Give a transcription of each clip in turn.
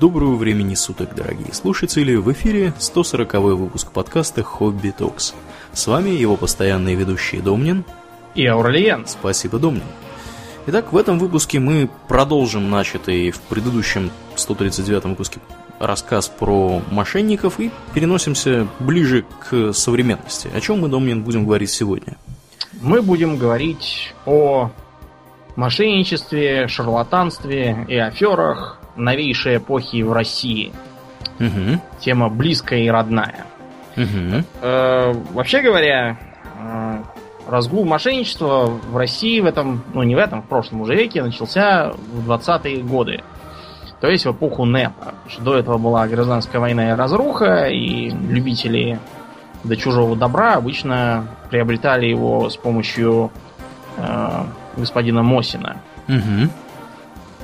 Доброго времени суток, дорогие слушатели! В эфире 140 выпуск подкаста «Хобби Токс». С вами его постоянные ведущие Домнин и Ауралиен. Спасибо, Домнин. Итак, в этом выпуске мы продолжим начатый в предыдущем 139 выпуске рассказ про мошенников и переносимся ближе к современности. О чем мы, Домнин, будем говорить сегодня? Мы будем говорить о мошенничестве, шарлатанстве и аферах новейшей эпохи в России. Угу. Тема близкая и родная. Угу. Э, вообще говоря, э, разгул мошенничества в России в этом, ну не в этом, в прошлом уже веке начался в 20-е годы. То есть в эпоху НЭПа. До этого была гражданская война и разруха, и любители до чужого добра обычно приобретали его с помощью э, господина Мосина. Угу.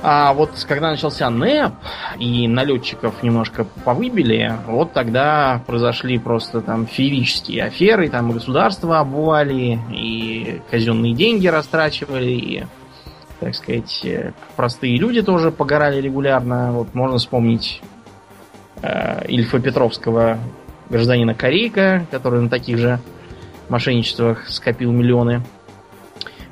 А вот когда начался НЭП и налетчиков немножко повыбили, вот тогда произошли просто там феерические аферы, там государство обували, и казенные деньги растрачивали, и, так сказать, э, простые люди тоже погорали регулярно. Вот можно вспомнить э, Ильфа Петровского гражданина Корейка, который на таких же мошенничествах скопил миллионы.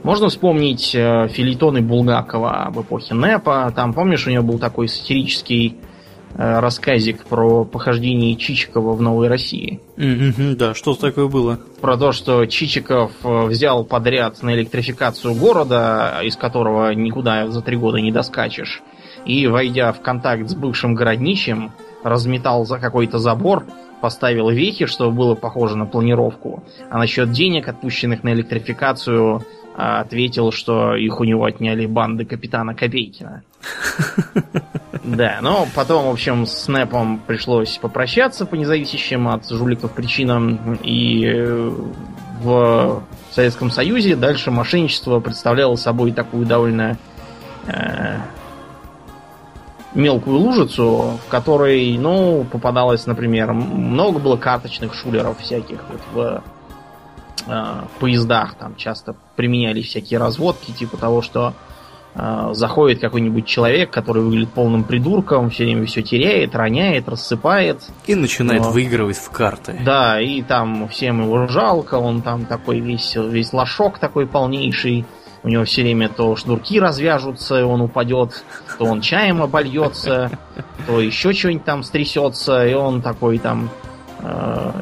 Можно вспомнить э, филитоны Булгакова об эпохе НЭПа. Там, помнишь, у него был такой сатирический э, рассказик про похождение Чичикова в Новой России. Mm-hmm, да, что такое было? Про то, что Чичиков э, взял подряд на электрификацию города, из которого никуда за три года не доскачешь, и, войдя в контакт с бывшим городничим, разметал за какой-то забор, поставил вехи, чтобы было похоже на планировку, а насчет денег, отпущенных на электрификацию, ответил, что их у него отняли банды капитана Копейкина. Да, но потом, в общем, с Нэпом пришлось попрощаться по независящим от жуликов причинам. И э, в Советском Союзе дальше мошенничество представляло собой такую довольно э, мелкую лужицу, в которой, ну, попадалось, например, много было карточных шулеров всяких вот в э, поездах там часто применялись всякие разводки, типа того, что э, заходит какой-нибудь человек, который выглядит полным придурком, все время все теряет, роняет, рассыпает. И начинает но... выигрывать в карты. Да, и там всем его жалко, он там такой весь, весь лошок такой полнейший. У него все время то шнурки развяжутся, и он упадет, то он чаем обольется, то еще что-нибудь там стрясется, и он такой там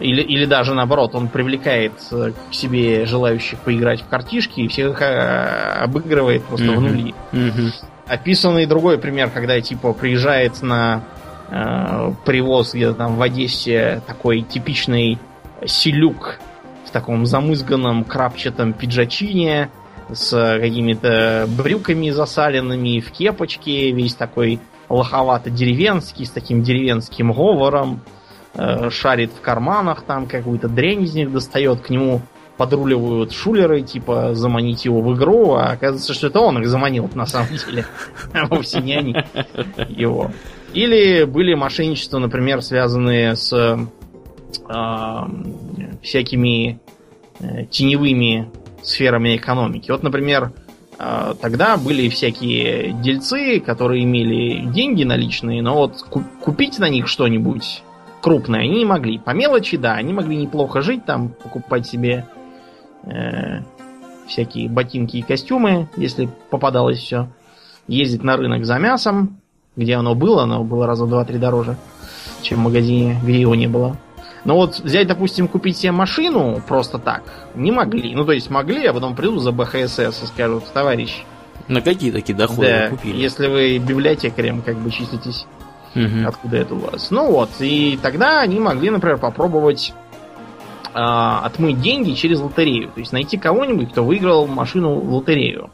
или, или даже наоборот, он привлекает э, к себе желающих поиграть в картишки и всех э, обыгрывает просто mm-hmm. в нули. Mm-hmm. Описанный другой пример, когда типа приезжает на э, привоз где-то там в Одессе такой типичный селюк в таком замызганном крапчатом пиджачине с какими-то брюками засаленными в кепочке, весь такой лоховато-деревенский, с таким деревенским говором. Э, шарит в карманах, там какую-то дрянь из них достает, к нему подруливают шулеры, типа заманить его в игру, а оказывается, что это он их заманил на самом деле, а вовсе не они его. Или были мошенничества, например, связанные с э, всякими э, теневыми сферами экономики. Вот, например, тогда были всякие дельцы, которые имели деньги наличные, но вот купить на них что-нибудь крупные они не могли. По мелочи, да, они могли неплохо жить, там покупать себе э, всякие ботинки и костюмы, если попадалось все. Ездить на рынок за мясом, где оно было, оно было раза в два-три дороже, чем в магазине, где его не было. Но вот взять, допустим, купить себе машину просто так не могли. Ну, то есть могли, а потом придут за БХСС и скажут, товарищ. На какие такие доходы да, вы купили? Если вы библиотекарем как бы числитесь Угу. Откуда это у вас? Ну вот, и тогда они могли, например, попробовать э, отмыть деньги через лотерею. То есть найти кого-нибудь, кто выиграл машину в лотерею.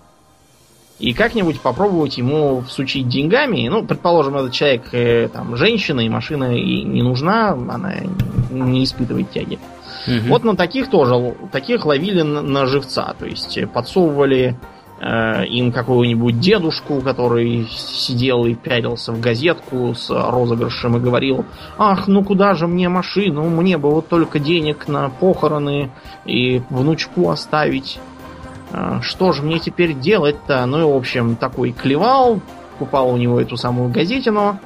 И как-нибудь попробовать ему всучить деньгами. Ну, предположим, этот человек э, там женщина, и машина и не нужна, она не испытывает тяги. Угу. Вот на таких тоже, таких ловили на, на живца. То есть подсовывали им какого-нибудь дедушку, который сидел и пялился в газетку с розыгрышем и говорил, ах, ну куда же мне машину, мне бы вот только денег на похороны и внучку оставить. Э, что же мне теперь делать-то? Ну и, в общем, такой клевал, купал у него эту самую газетину,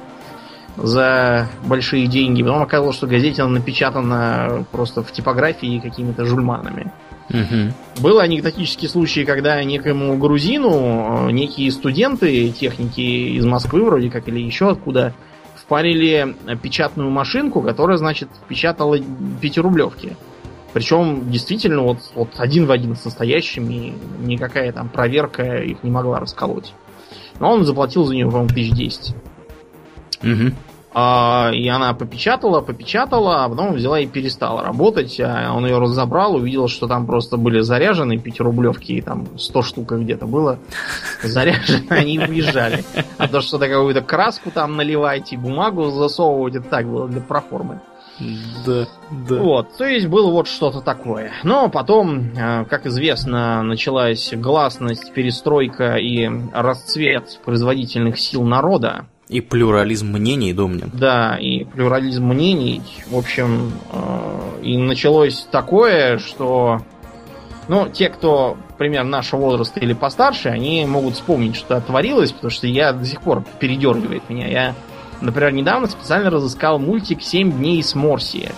за большие деньги. Потом оказалось, что газета напечатана просто в типографии какими-то жульманами. Угу. Был анекдотический случай, когда некому грузину э, некие студенты техники из Москвы вроде как или еще откуда впарили печатную машинку, которая, значит, печатала пятирублевки. Причем действительно вот, вот один в один с настоящими, никакая там проверка их не могла расколоть. Но он заплатил за нее, по-моему, тысяч десять. Угу. А, и она попечатала, попечатала, а потом взяла и перестала работать. А он ее разобрал, увидел, что там просто были заряжены пятирублевки, и там 100 штук где-то было заряжены, они уезжали. А то что-то какую-то краску там наливать и бумагу засовывать, это так было для проформы. Да, да. Вот, то есть было вот что-то такое. Но потом, э, как известно, началась гласность, перестройка и расцвет производительных сил народа. И плюрализм мнений, Домнин. Да, и плюрализм мнений. В общем, э, и началось такое, что... Ну, те, кто примерно нашего возраста или постарше, они могут вспомнить, что творилось, потому что я до сих пор передергивает меня. Я Например, недавно специально разыскал мультик «Семь дней с Морси».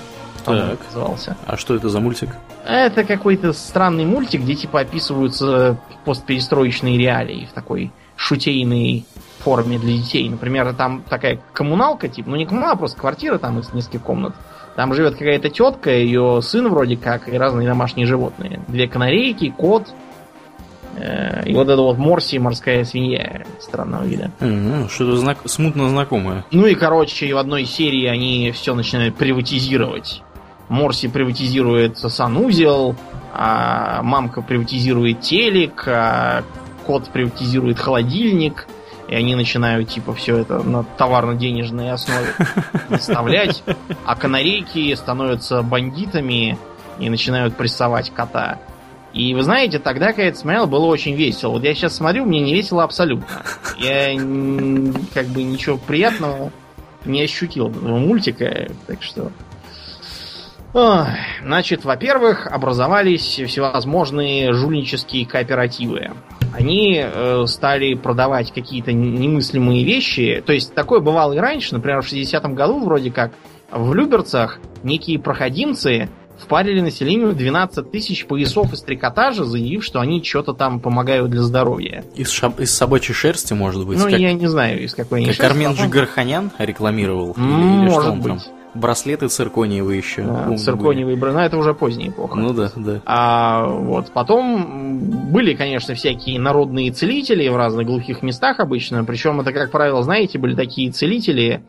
Так. назывался. А что это за мультик? Это какой-то странный мультик, где типа описываются постперестроечные реалии в такой шутейной форме для детей. Например, там такая коммуналка, типа, ну не коммуналка, а просто квартира там из нескольких комнат. Там живет какая-то тетка, ее сын вроде как, и разные домашние животные. Две канарейки, кот, Э, и вот это вот Морси, морская свинья странного вида. Mm, что-то знак... смутно знакомое. Ну и, короче, в одной серии они все начинают приватизировать. Морси приватизирует санузел, а мамка приватизирует телек, а кот приватизирует холодильник. И они начинают, типа, все это на товарно-денежной основе выставлять. А канарейки становятся бандитами и начинают прессовать кота. И вы знаете, тогда, когда я это смотрел, было очень весело. Вот я сейчас смотрю, мне не весело абсолютно. Я как бы ничего приятного не ощутил этого мультика, так что... Значит, во-первых, образовались всевозможные жульнические кооперативы. Они э, стали продавать какие-то немыслимые вещи. То есть такое бывало и раньше. Например, в 60-м году вроде как в Люберцах некие проходимцы впарили населению 12 тысяч поясов из трикотажа, заявив, что они что-то там помогают для здоровья. Из, шаб... из собачьей шерсти, может быть? Ну, как... я не знаю, из какой Как шерсти. Армен Джигарханян рекламировал? Или, может или быть. Там? Браслеты циркониевые еще. Да, циркониевые, были. но это уже поздняя эпоха. Ну да, да. А вот потом были, конечно, всякие народные целители в разных глухих местах обычно. Причем это, как правило, знаете, были такие целители.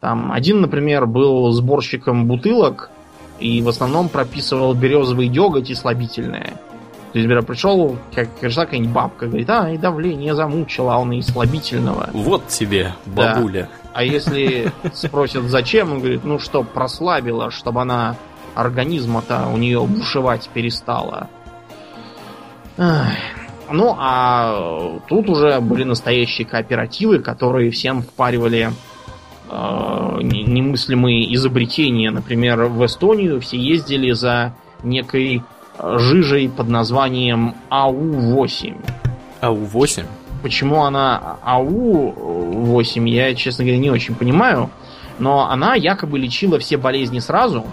Там один, например, был сборщиком бутылок и в основном прописывал березовый деготь и слабительное. То есть, например, пришел, как пришла какая-нибудь бабка, говорит, а, и давление замучило, а он и слабительного. Вот тебе, бабуля. Да. А если спросят, зачем, он говорит, ну, что прослабила, чтобы она организма-то у нее бушевать перестала. Ну, а тут уже были настоящие кооперативы, которые всем впаривали э, немыслимые изобретения. Например, в Эстонию все ездили за некой жижей под названием АУ-8. АУ-8? Почему она АУ-8, я, честно говоря, не очень понимаю. Но она якобы лечила все болезни сразу.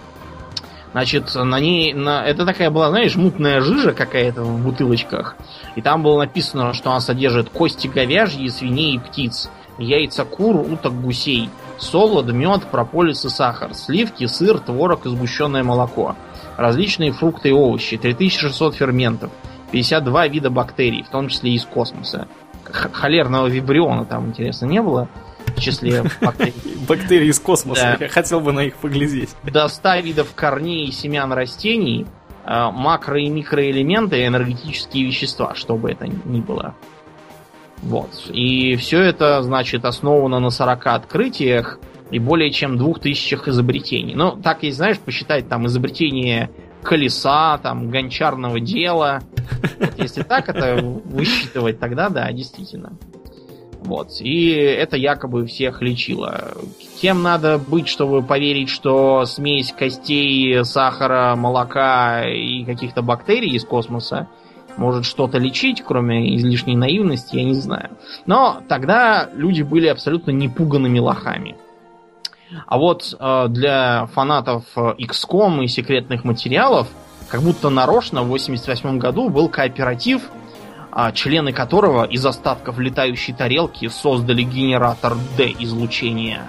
Значит, на ней... На, это такая была, знаешь, мутная жижа какая-то в бутылочках. И там было написано, что она содержит кости говяжьи, свиней и птиц, яйца кур, уток, гусей – солод, мед, прополис и сахар, сливки, сыр, творог и сгущенное молоко, различные фрукты и овощи, 3600 ферментов, 52 вида бактерий, в том числе из космоса. Холерного вибриона там, интересно, не было? В числе бактерий. Бактерии из космоса. Я хотел бы на их поглядеть. До 100 видов корней и семян растений, э, макро- и микроэлементы энергетические вещества, что бы это ни было. Вот. И все это, значит, основано на 40 открытиях и более чем 2000 изобретений. Ну, так, если знаешь, посчитать там изобретение колеса, там, гончарного дела. Вот, если так это высчитывать, тогда да, действительно. Вот. И это якобы всех лечило. Кем надо быть, чтобы поверить, что смесь костей, сахара, молока и каких-то бактерий из космоса может что-то лечить, кроме излишней наивности, я не знаю. Но тогда люди были абсолютно непуганными лохами. А вот э, для фанатов э, XCOM и секретных материалов, как будто нарочно в 88 году был кооператив, э, члены которого из остатков летающей тарелки создали генератор D-излучения.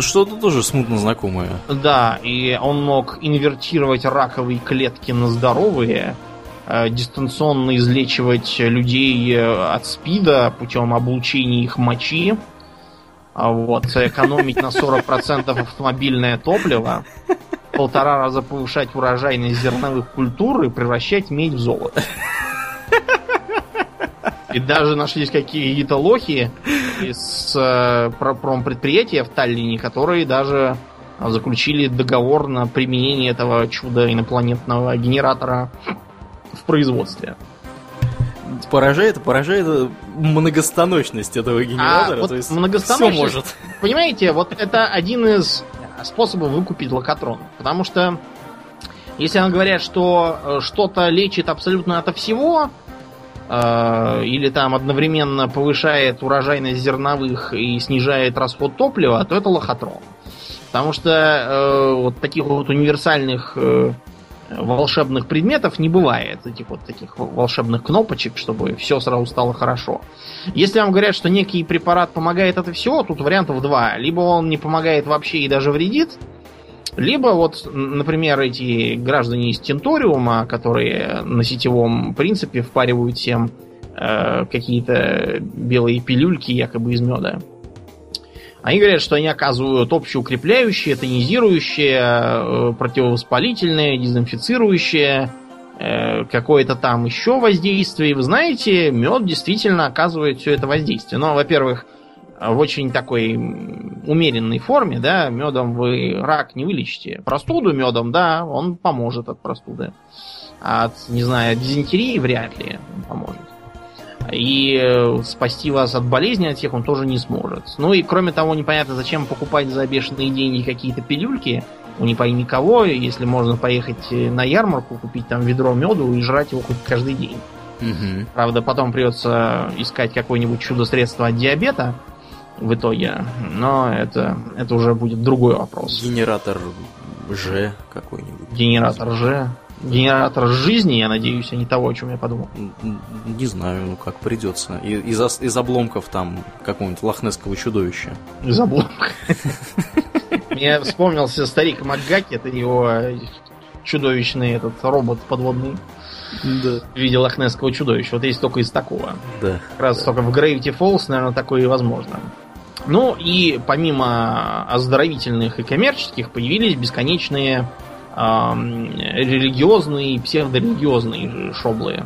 Что-то тоже смутно знакомое. Да, и он мог инвертировать раковые клетки на здоровые, э, дистанционно излечивать людей э, от СПИДа путем облучения их мочи, вот, экономить на 40% автомобильное топливо, полтора раза повышать урожайность зерновых культур и превращать медь в золото. И даже нашлись какие-то лохи из э, промпредприятия в Таллине, которые даже заключили договор на применение этого чуда инопланетного генератора в производстве. Поражает, поражает многостаночность этого генератора. А вот то есть многостаночность, все может. Понимаете, вот это один из способов выкупить локотрон. Потому что если нам говорят, что э, что-то лечит абсолютно ото всего, э, или там одновременно повышает урожайность зерновых и снижает расход топлива, то это лохотрон. Потому что э, вот таких вот универсальных э, волшебных предметов не бывает, этих вот таких волшебных кнопочек, чтобы все сразу стало хорошо. Если вам говорят, что некий препарат помогает от всего, тут вариантов два. Либо он не помогает вообще и даже вредит, либо вот, например, эти граждане из Тенториума, которые на сетевом принципе впаривают всем э, какие-то белые пилюльки якобы из меда. Они говорят, что они оказывают общеукрепляющее, тонизирующее, э, противовоспалительное, дезинфицирующее, э, какое-то там еще воздействие. И вы знаете, мед действительно оказывает все это воздействие. Но, во-первых, в очень такой умеренной форме, да, медом вы рак не вылечите. Простуду медом, да, он поможет от простуды. А от, не знаю, дизентерии вряд ли он поможет. И э, спасти вас от болезни от всех он тоже не сможет. Ну и кроме того, непонятно, зачем покупать за бешеные деньги какие-то пилюльки у не пойми кого, если можно поехать на ярмарку, купить там ведро меду и жрать его хоть каждый день. Угу. Правда, потом придется искать какое-нибудь чудо-средство от диабета, в итоге. Но это, это уже будет другой вопрос. Генератор Ж какой-нибудь. Генератор Ж. Генератор жизни, я надеюсь, а не того, о чем я подумал. Не знаю, ну как придется. Из, из обломков там какого-нибудь лохнесского чудовища. Из обломков. Мне вспомнился старик Макгаки, это его чудовищный этот робот подводный. Да. В виде лохнесского чудовища. Вот есть только из такого. Да. Как раз да. только в Gravity Falls, наверное, такое и возможно. Ну и помимо оздоровительных и коммерческих появились бесконечные э, религиозные и псевдорелигиозные шоблы.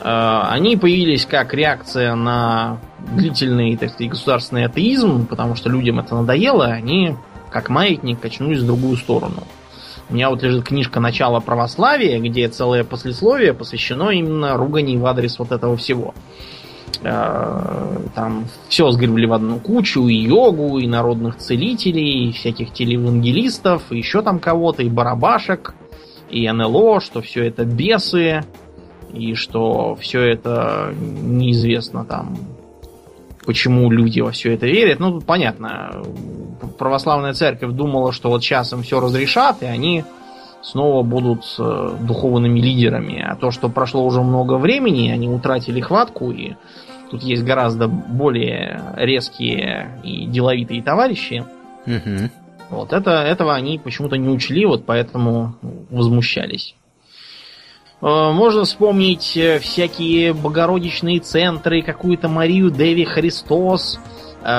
Э, они появились как реакция на длительный, так сказать, государственный атеизм, потому что людям это надоело, они как маятник качнулись в другую сторону. У меня вот лежит книжка «Начало православия», где целое послесловие посвящено именно ругани в адрес вот этого всего. Э, там все сгребли в одну кучу, и йогу, и народных целителей, и всяких телевангелистов, и еще там кого-то, и барабашек, и НЛО, что все это бесы, и что все это неизвестно там, почему люди во все это верят. Ну, тут понятно, православная церковь думала, что вот сейчас им все разрешат, и они снова будут э, духовными лидерами. А то, что прошло уже много времени, они утратили хватку, и тут есть гораздо более резкие и деловитые товарищи. Угу. Вот это, этого они почему-то не учли, вот поэтому возмущались. Э, можно вспомнить э, всякие богородичные центры, какую-то Марию Деви Христос.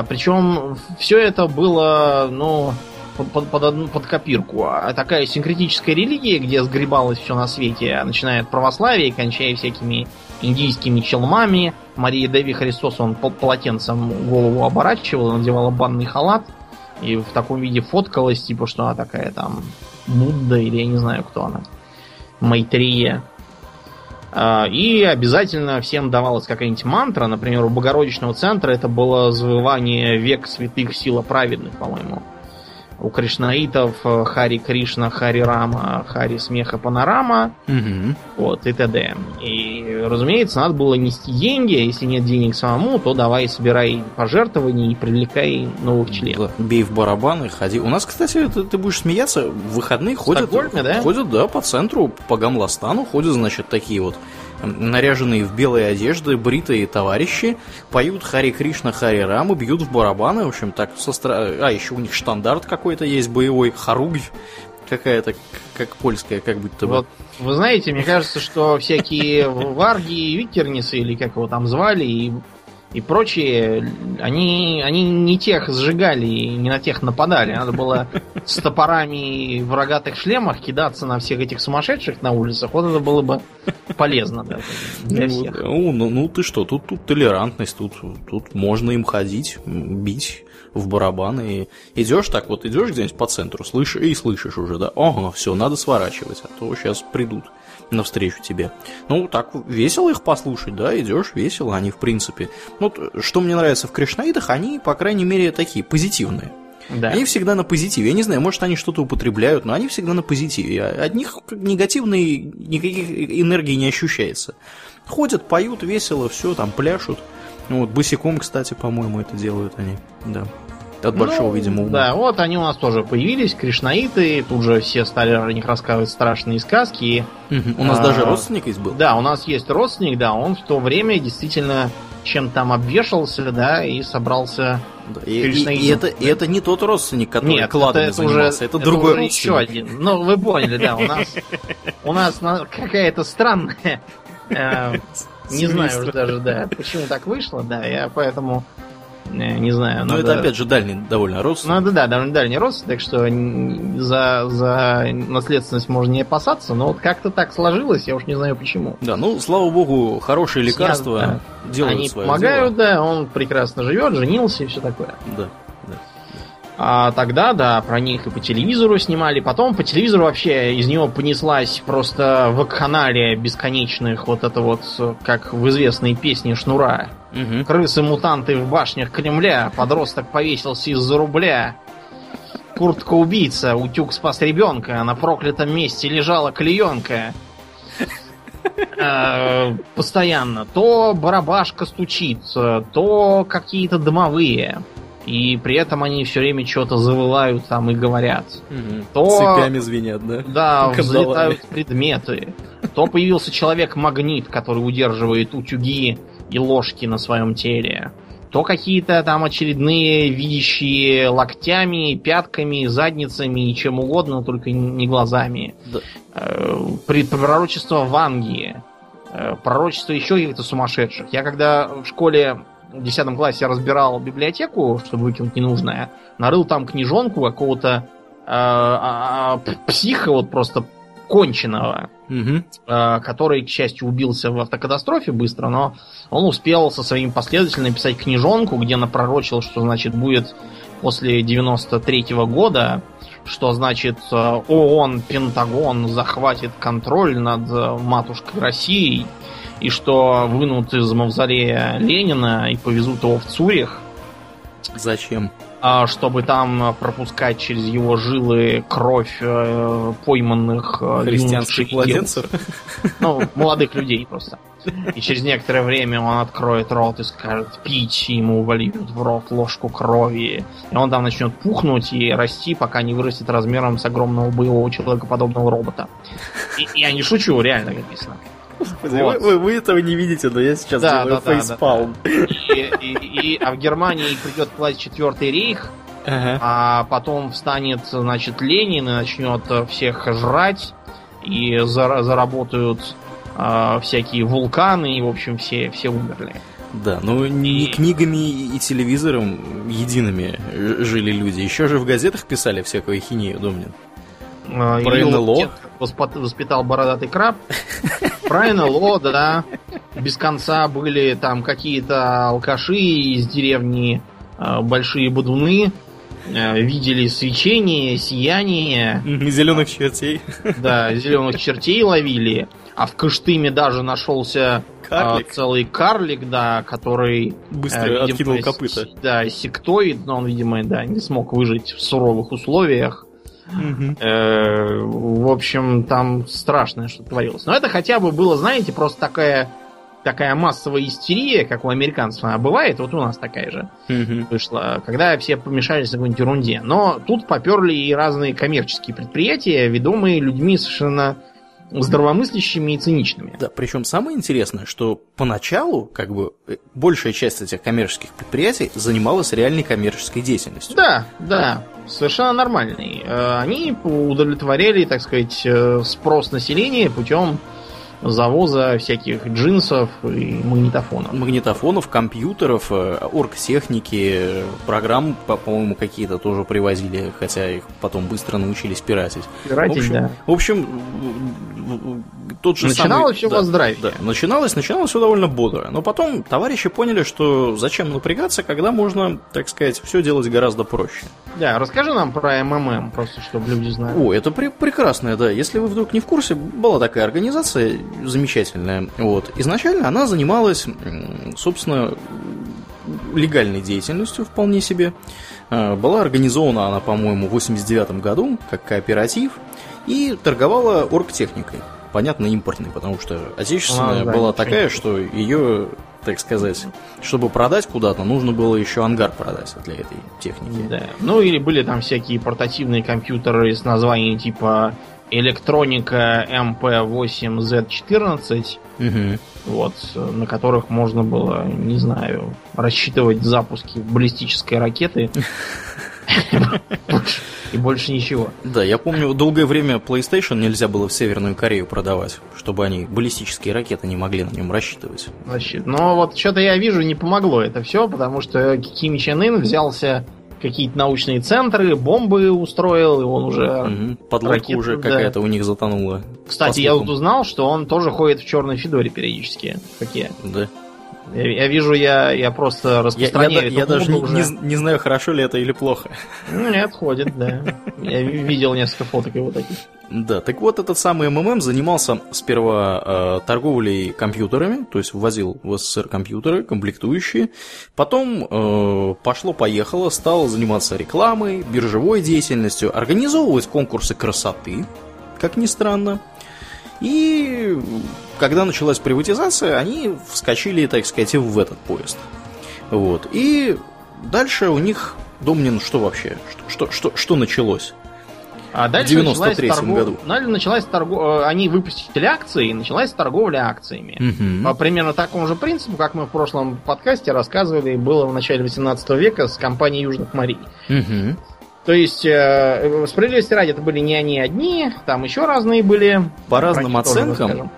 Причем все это было, ну, под, под, одну, под копирку. А такая синкретическая религия, где сгребалось все на свете, начиная от православия, кончая всякими индийскими челмами. Мария Деви Христос, он полотенцем голову оборачивала, надевала банный халат и в таком виде фоткалась, типа, что она такая там Будда или я не знаю, кто она. Майтрия. А, и обязательно всем давалась какая-нибудь мантра. Например, у Богородичного центра это было завывание век святых, сила праведных, по-моему. У кришнаитов э, Хари Кришна, Хари Рама, Хари Смеха Панорама, Мгм. вот, и т.д. И, разумеется, надо было нести деньги, а если нет денег самому, то давай собирай пожертвования и привлекай новых членов. Да, Бей в барабаны, ходи. У нас, кстати, ты, ты будешь смеяться, в выходные ходят, Стокгольме, да? ходят, да, по центру, по Гамластану ходят, значит, такие вот наряженные в белые одежды, бритые товарищи, поют Хари Кришна, Хари Рамы, бьют в барабаны, в общем, так со стра- А, еще у них штандарт какой-то есть боевой, харугвь какая-то, как польская, как будто бы. Вот, вы знаете, мне кажется, что всякие варги и викернисы, или как его там звали, и, и прочие, они, они не тех сжигали и не на тех нападали. Надо было с топорами в рогатых шлемах кидаться на всех этих сумасшедших на улицах. Вот это было бы полезно да, для Ну, всех. ну, ну, ну, ты что, тут, тут толерантность, тут, тут можно им ходить, бить в барабаны. И идешь так вот, идешь где-нибудь по центру, слышишь, и слышишь уже, да, ага, все, надо сворачивать, а то сейчас придут навстречу тебе. Ну, так весело их послушать, да, идешь, весело, они в принципе. Ну, т- что мне нравится в кришнаитах, они, по крайней мере, такие позитивные. Да. Они всегда на позитиве. Я не знаю, может, они что-то употребляют, но они всегда на позитиве. А От них негативной никаких энергии не ощущается. Ходят, поют весело, все, там пляшут. Ну, вот босиком, кстати, по-моему, это делают они. Да. От большого, Ну, видимо, ума. Да, вот они у нас тоже появились, кришнаиты, тут же все стали о них рассказывать страшные сказки. У нас А, даже родственник есть был. Да, у нас есть родственник, да, он в то время действительно чем там обвешался, да, и собрался... Да, И, и- это, и это не тот родственник, который Нет, кладами это, это уже, занимался, это, другой уже еще один. Ну, вы поняли, да, у нас, у нас на- какая-то странная, э, не знаю уже даже, да, почему так вышло, да, я поэтому не знаю. Но надо- это, опять же, дальний довольно родственник. Ну, да, да, довольно дальний рост, так что за, за наследственность можно не опасаться, но вот как-то так сложилось, я уж не знаю почему. Да, ну, слава богу, хорошие лекарства делают Они свое помогают, да, он прекрасно живет, женился и все такое. дело. Да. А тогда, да, про них и по телевизору снимали. Потом по телевизору вообще из него понеслась просто вакханалия бесконечных, вот это вот, как в известной песне Шнура. Мгм. Крысы-мутанты в башнях Кремля, подросток повесился из-за рубля. Куртка-убийца, утюг спас ребенка, на проклятом месте лежала клеенка. Э, Постоянно. То барабашка стучит, то какие-то домовые. И при этом они все время что-то завывают там и говорят. Мгм. То- Цепями звенят, да? Да, Кандалами. взлетают предметы. То появился человек-магнит, который удерживает утюги и ложки на своем теле. То какие-то там очередные видящие локтями, пятками, задницами и чем угодно, только не глазами. Да. Э, Пророчество Ванги. Э, Пророчество еще каких-то сумасшедших. Я когда в школе в 10 классе разбирал библиотеку, чтобы выкинуть ненужное, нарыл там книжонку какого-то э, а, а, психа вот просто конченого, Мгм. э, который, к счастью, убился в автокатастрофе быстро, но он успел со своими последователями написать книжонку, где напророчил, что, значит, будет после 93 года, что, значит, э, ООН, Пентагон захватит контроль над э, матушкой Россией, и что вынут из мавзолея Ленина и повезут его в Цюрих, Зачем? а, чтобы там пропускать через его жилы кровь э, пойманных э, Христианских младенцев? Ну, молодых людей просто. И через некоторое время он откроет рот и скажет пить, и ему вольют в рот ложку крови. И он там начнет пухнуть и расти, пока не вырастет размером с огромного боевого человекоподобного робота. И я не шучу, реально написано. Вот. вы, вы- этого не видите, но я сейчас Да, делаю да, да, да, фейспалм. И, и- и- а в Германии придет к власти четвертый рейх, Ага. а потом встанет, значит, Ленин и начнет всех жрать, и зара- заработают э, всякие вулканы, и, в общем, все, все умерли. Да, ну не И- книгами и телевизором едиными жили люди. Еще же в газетах писали всякую хинею, Домнин. Э, Про НЛО? дед воспо- воспитал бородатый краб. Про НЛО, да. Без конца были там какие-то алкаши из деревни, э, большие бодуны, э, видели свечение, сияние. Зеленых чертей. Да, зеленых чертей ловили. А в Кыштыме даже нашелся Карлик. целый карлик, да, который... Быстро э, видимо, откинул копыта. Да, сектоид, но он, видимо, да, не смог выжить в суровых условиях. Э, в общем, там страшное что творилось. Но это хотя бы было, знаете, просто такая такая массовая истерия, как у американцев она бывает, вот у нас такая же вышла, когда все помешались на какой-нибудь ерунде. Но тут поперли и разные коммерческие предприятия, ведомые людьми совершенно здравомыслящими и циничными. Да, причем самое интересное, что поначалу, как бы, э, большая часть этих коммерческих предприятий занималась реальной коммерческой деятельностью. Да, да, совершенно нормальный. Э, Они удовлетворяли, так сказать, э, спрос населения путем завоза всяких джинсов и магнитофонов. Магнитофонов, компьютеров, э, оргтехники, программ, по- по-моему, какие-то тоже привозили, хотя их потом быстро научились пиратить. В Пиратить, общем, да. в общем, тот же Начиналось самый... всё да, да, начиналось, начиналось все довольно бодро. Но потом товарищи поняли, что зачем напрягаться, когда можно, так сказать, все делать гораздо проще. Да, расскажи нам про МММ, просто чтобы люди знали. О, это пре- прекрасная, да. Если вы вдруг не в курсе, была такая организация замечательная. Вот. Изначально она занималась, собственно, легальной деятельностью вполне себе. Э, Была организована она, по-моему, в 89 году как кооператив и торговала оргтехникой. Понятно, импортной, потому что отечественная А, да, была такая, что ее, так сказать, чтобы продать куда-то, нужно было еще ангар продать для этой техники. Да. Ну или были там всякие портативные компьютеры с названием типа электроника MP8Z14, Мгм. вот, на которых можно было, не знаю, рассчитывать запуски баллистической ракеты. И больше ничего. Да, я помню, долгое время PlayStation нельзя было в Северную Корею продавать, чтобы они баллистические ракеты не могли на нем рассчитывать. Значит, но вот что-то я вижу, не помогло это все, потому что Ким Чен Ын взялся какие-то научные центры, бомбы устроил, и он уже... Мгм. Подлодка ракеты, уже да. какая-то у них затонула. Кстати, я тут узнал, что он тоже ходит в черной федоре периодически, как я. Да. Я, я вижу, я, я просто Я, я распространяю да- эту я даже не, не уже. з- не знаю, хорошо ли это или плохо. Ну, Нет, ходит, да. Я ви- видел несколько фоток его таких. Да, так вот этот самый МММ занимался сперва э, торговлей компьютерами, то есть ввозил в СССР компьютеры, комплектующие. Потом э, пошло-поехало, стал заниматься рекламой, биржевой деятельностью, организовывать конкурсы красоты, как ни странно. И когда началась приватизация, они вскочили, так сказать, в этот поезд. Вот. И дальше у них, Домнин, что вообще? Что, что, что, что началось? А дальше В 93-м началась торгов- году. Дальше началась торго... э, Они выпустили акции, и началась торговля акциями. Мгм. По примерно такому же принципу, как мы в прошлом подкасте рассказывали, было в начале 18 века с компанией Южных морей. Мгм. То есть, э, справедливости ради, это были не они одни, там еще разные были. По разным тоже оценкам, расскажем.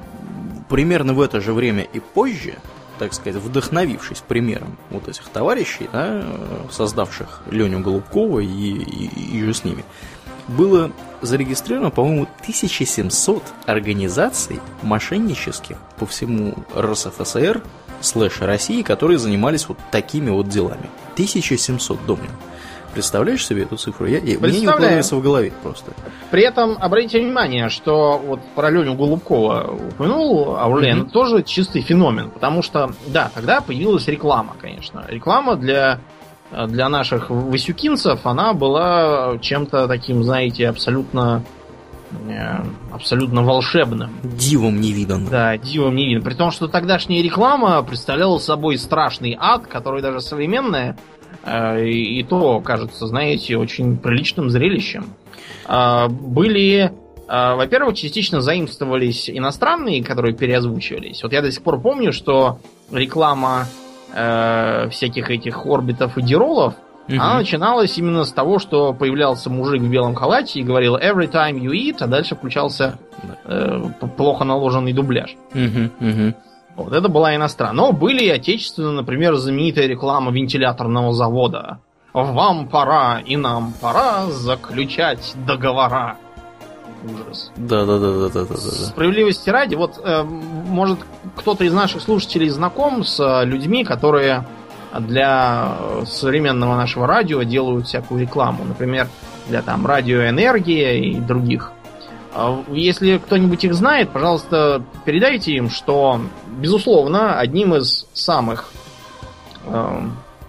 примерно в это же время и позже, так сказать, вдохновившись примером вот этих товарищей, да, создавших Леню Голубкова и, и, и же с ними, было зарегистрировано, по-моему, 1700 организаций мошеннических по всему РСФСР слэш России, которые занимались вот такими вот делами. 1700, Домнин. Представляешь себе эту цифру? Я, я- мне не укладывается в голове просто. При этом обратите внимание, что вот про Леню Голубкова упомянул Аурлен, Мгм. тоже чистый феномен, потому что, да, тогда появилась реклама, конечно. Реклама для, для наших васюкинцев, она была чем-то таким, знаете, абсолютно э, абсолютно волшебным. Дивом невиданным. Да, дивом не видно. При том, что тогдашняя реклама представляла собой страшный ад, который даже современная э, и, и то кажется, знаете, очень приличным зрелищем. А, были, а, во-первых, частично заимствовались иностранные, которые переозвучивались. Вот я до сих пор помню, что реклама э, всяких этих орбитов и диролов, Мгм. она начиналась именно с того, что появлялся мужик в белом халате и говорил «Every time you eat», а дальше включался э, плохо наложенный дубляж. Мгм, мгм. Вот это была иностранная. Но были и отечественные, например, знаменитая реклама вентиляторного завода. Вам пора и нам пора заключать договора. Ужас. Да, да, да, да, да, да, да. Справедливости ради, вот э, может кто-то из наших слушателей знаком с э, людьми, которые для э, современного нашего радио делают всякую рекламу. Например, для там радиоэнергии и других. А если кто-нибудь их знает, пожалуйста, передайте им, что, безусловно, одним из самых э,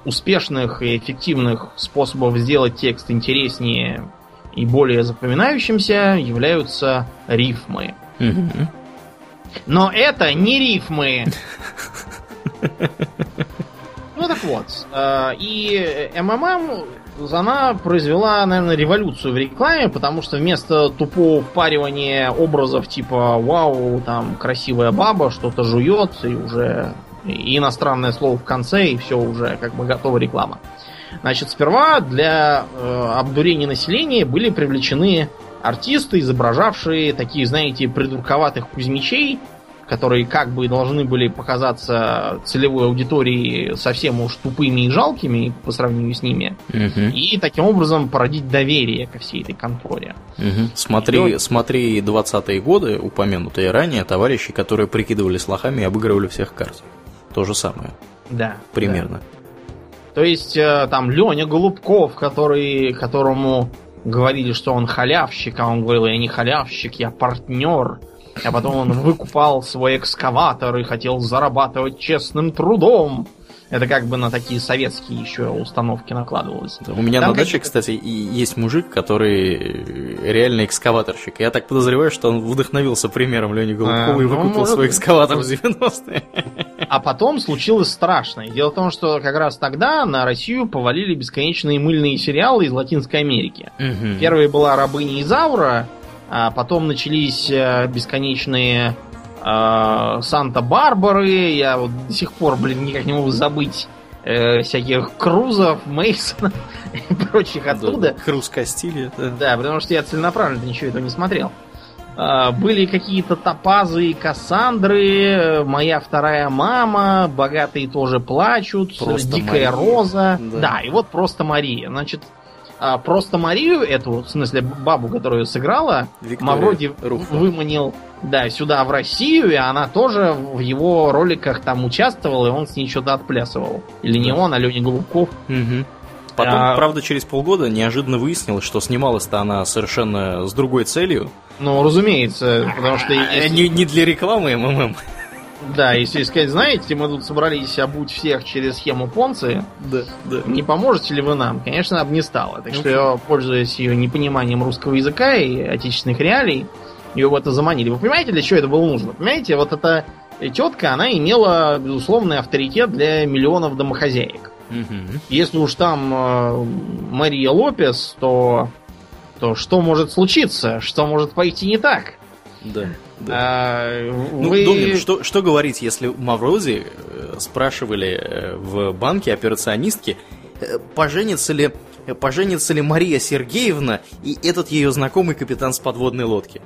успешных и эффективных способов сделать текст интереснее и более запоминающимся являются рифмы. Но это не рифмы. Ну так вот. Э, и МММ она произвела, наверное, революцию в рекламе, потому что вместо тупого впаривания образов типа «Вау, там красивая баба что-то жует» и уже и иностранное слово в конце, и все уже как бы готова реклама. Значит, сперва для э, обдурения населения были привлечены артисты, изображавшие такие, знаете, придурковатых кузьмичей, которые как бы должны были показаться целевой аудитории совсем уж тупыми и жалкими по сравнению с ними, угу. и таким образом породить доверие ко всей этой конторе. Угу. Смотри, и... смотри 20-е годы, упомянутые ранее, товарищи, которые прикидывались лохами и обыгрывали всех карт. То же самое. Да. Примерно. Да. То есть э, там Леня Голубков, который, которому говорили, что он халявщик, а он говорил, я не халявщик, я партнер. А потом он выкупал свой экскаватор и хотел зарабатывать честным трудом. Это как бы на такие советские еще установки накладывалось. Да, у меня Там на даче, кстати, и есть мужик, который реально экскаваторщик. Я так подозреваю, что он вдохновился примером Лени Голубкова а, и ну, выкупил свой экскаватор в 90-е. А потом случилось страшное. Дело в том, что как раз тогда на Россию повалили бесконечные мыльные сериалы из Латинской Америки. Угу. Первой была «Рабыня Изаура», а потом начались э, бесконечные э, Санта-Барбары. Я вот до сих пор, блин, никак не могу забыть э, всяких Крузов, Мейсонов и прочих оттуда. Да, Круз Кастилия. Да. да, потому что я целенаправленно ничего этого не смотрел. Э, были какие-то топазы и Кассандры, моя вторая мама, богатые тоже плачут, просто дикая Мария. роза. Да. да, и вот просто Мария. Значит, а просто Марию, эту, в смысле, бабу, которую сыграла, Виктория Мавроди Руфа. выманил да, сюда, в Россию, и она тоже в его роликах там участвовала, и он с ней что-то отплясывал. Или не он, а Леня Голубков. Угу. Потом, а... правда, через полгода неожиданно выяснилось, что снималась-то она совершенно с другой целью. Ну, разумеется, потому что... Если... Не, не для рекламы МММ. Да, если сказать, знаете, мы тут собрались обуть всех через схему Понци, да, да. не поможете ли вы нам? Конечно, она бы не стала. Так что я, пользуясь ее непониманием русского языка и отечественных реалий, ее в это заманили. Вы понимаете, для чего это было нужно? Понимаете, вот эта тетка, она имела безусловный авторитет для миллионов домохозяек. Угу. Если уж там э, Мария Лопес, то, то что может случиться? Что может пойти не так? Да. Да. А, ну, вы... Домнин, что, что говорить, если Маврози э, спрашивали э, в банке операционистки, э, поженится ли, поженится ли Мария Сергеевна и этот ее знакомый капитан с подводной лодки?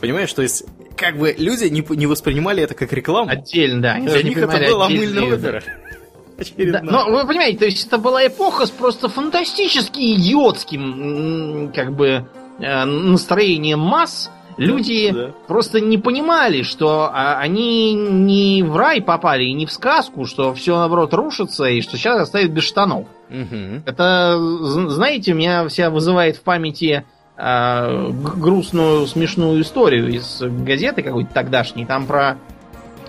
Понимаешь, то есть, как бы люди не, не воспринимали это как рекламу. Отдельно, да. Для них это была мыльная опера. Да, но вы понимаете, то есть это была эпоха с просто фантастически идиотским, как бы, настроением масс, Люди да. просто не понимали, что а, они не в рай попали и не в сказку, что все наоборот рушится и что сейчас оставят без штанов. Угу. Это, знаете, меня вся вызывает в памяти э, грустную, смешную историю из газеты какой-то тогдашней. Там про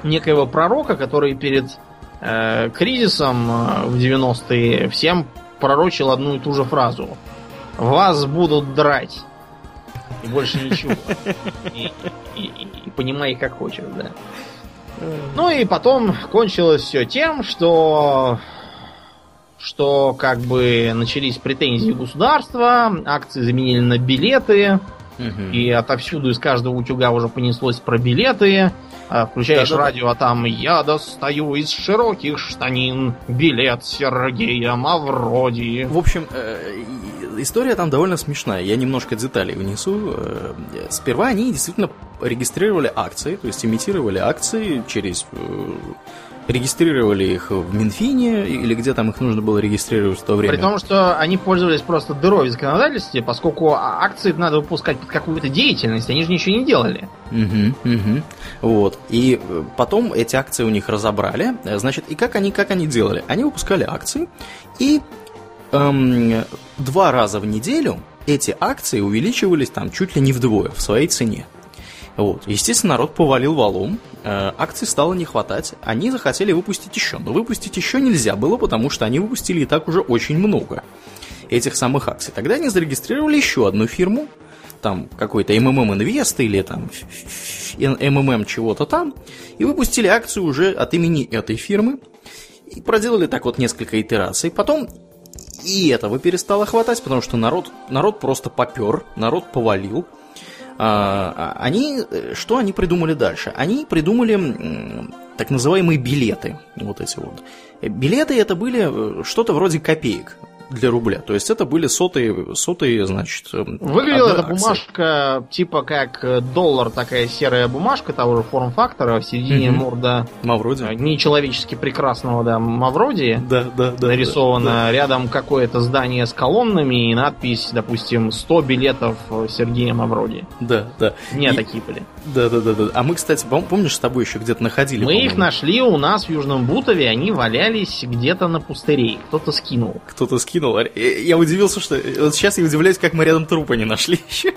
некоего пророка, который перед э, кризисом э, в 90-е всем пророчил одну и ту же фразу. Вас будут драть. И больше ничего. И, и, и, понимай, как хочешь, да. Ну и потом кончилось все тем, что что как бы начались претензии государства, акции заменили на билеты, угу. и отовсюду из каждого утюга уже понеслось про билеты. А, включаешь да, да, радио, а там я достаю из широких штанин билет Сергея Мавроди. В общем, э, история там довольно смешная. Я немножко деталей внесу. Э, сперва они действительно регистрировали акции, то есть имитировали акции через э, регистрировали их в Минфине или где там их нужно было регистрировать в то время. При том, что они пользовались просто дырой в законодательстве, поскольку а, акции надо выпускать под какую-то деятельность, они же ничего не делали. Угу, угу. Вот. И э, потом эти акции у них разобрали. Значит, и как они, как они делали? Они выпускали акции, и эм, два раза в неделю эти акции увеличивались там чуть ли не вдвое в своей цене. Вот. Естественно, народ повалил валом, э, акций стало не хватать, они захотели выпустить еще, но выпустить еще нельзя было, потому что они выпустили и так уже очень много этих самых акций. Тогда они зарегистрировали еще одну фирму, там какой-то MMM Invest или там MMM чего-то там, и выпустили акцию уже от имени этой фирмы, и проделали так вот несколько итераций. Потом и этого перестало хватать, потому что народ, народ просто попер, народ повалил. А, они, что они придумали дальше? Они придумали так называемые билеты, вот эти вот. Билеты это были э, что-то вроде копеек для рубля. То есть это были сотые, сотые значит... Эм, Выглядела эта бумажка типа как э, доллар, такая серая бумажка того же форм-фактора в середине угу. морда... Мавроди. Э, нечеловечески прекрасного, да, Мавроди. Да, да, да. Нарисовано да, да. рядом какое-то здание с колоннами и надпись, допустим, 100 билетов Сергея Мавроди. Да, да. Не и... такие были. Да, да, да, да. А мы, кстати, помнишь, с тобой еще где-то находили? Мы их нашли у нас в Южном Бутове, они валялись где-то на пустыре. Кто-то скинул. Кто-то скинул скинул. Я удивился, что... Вот сейчас я удивляюсь, как мы рядом трупа не нашли еще.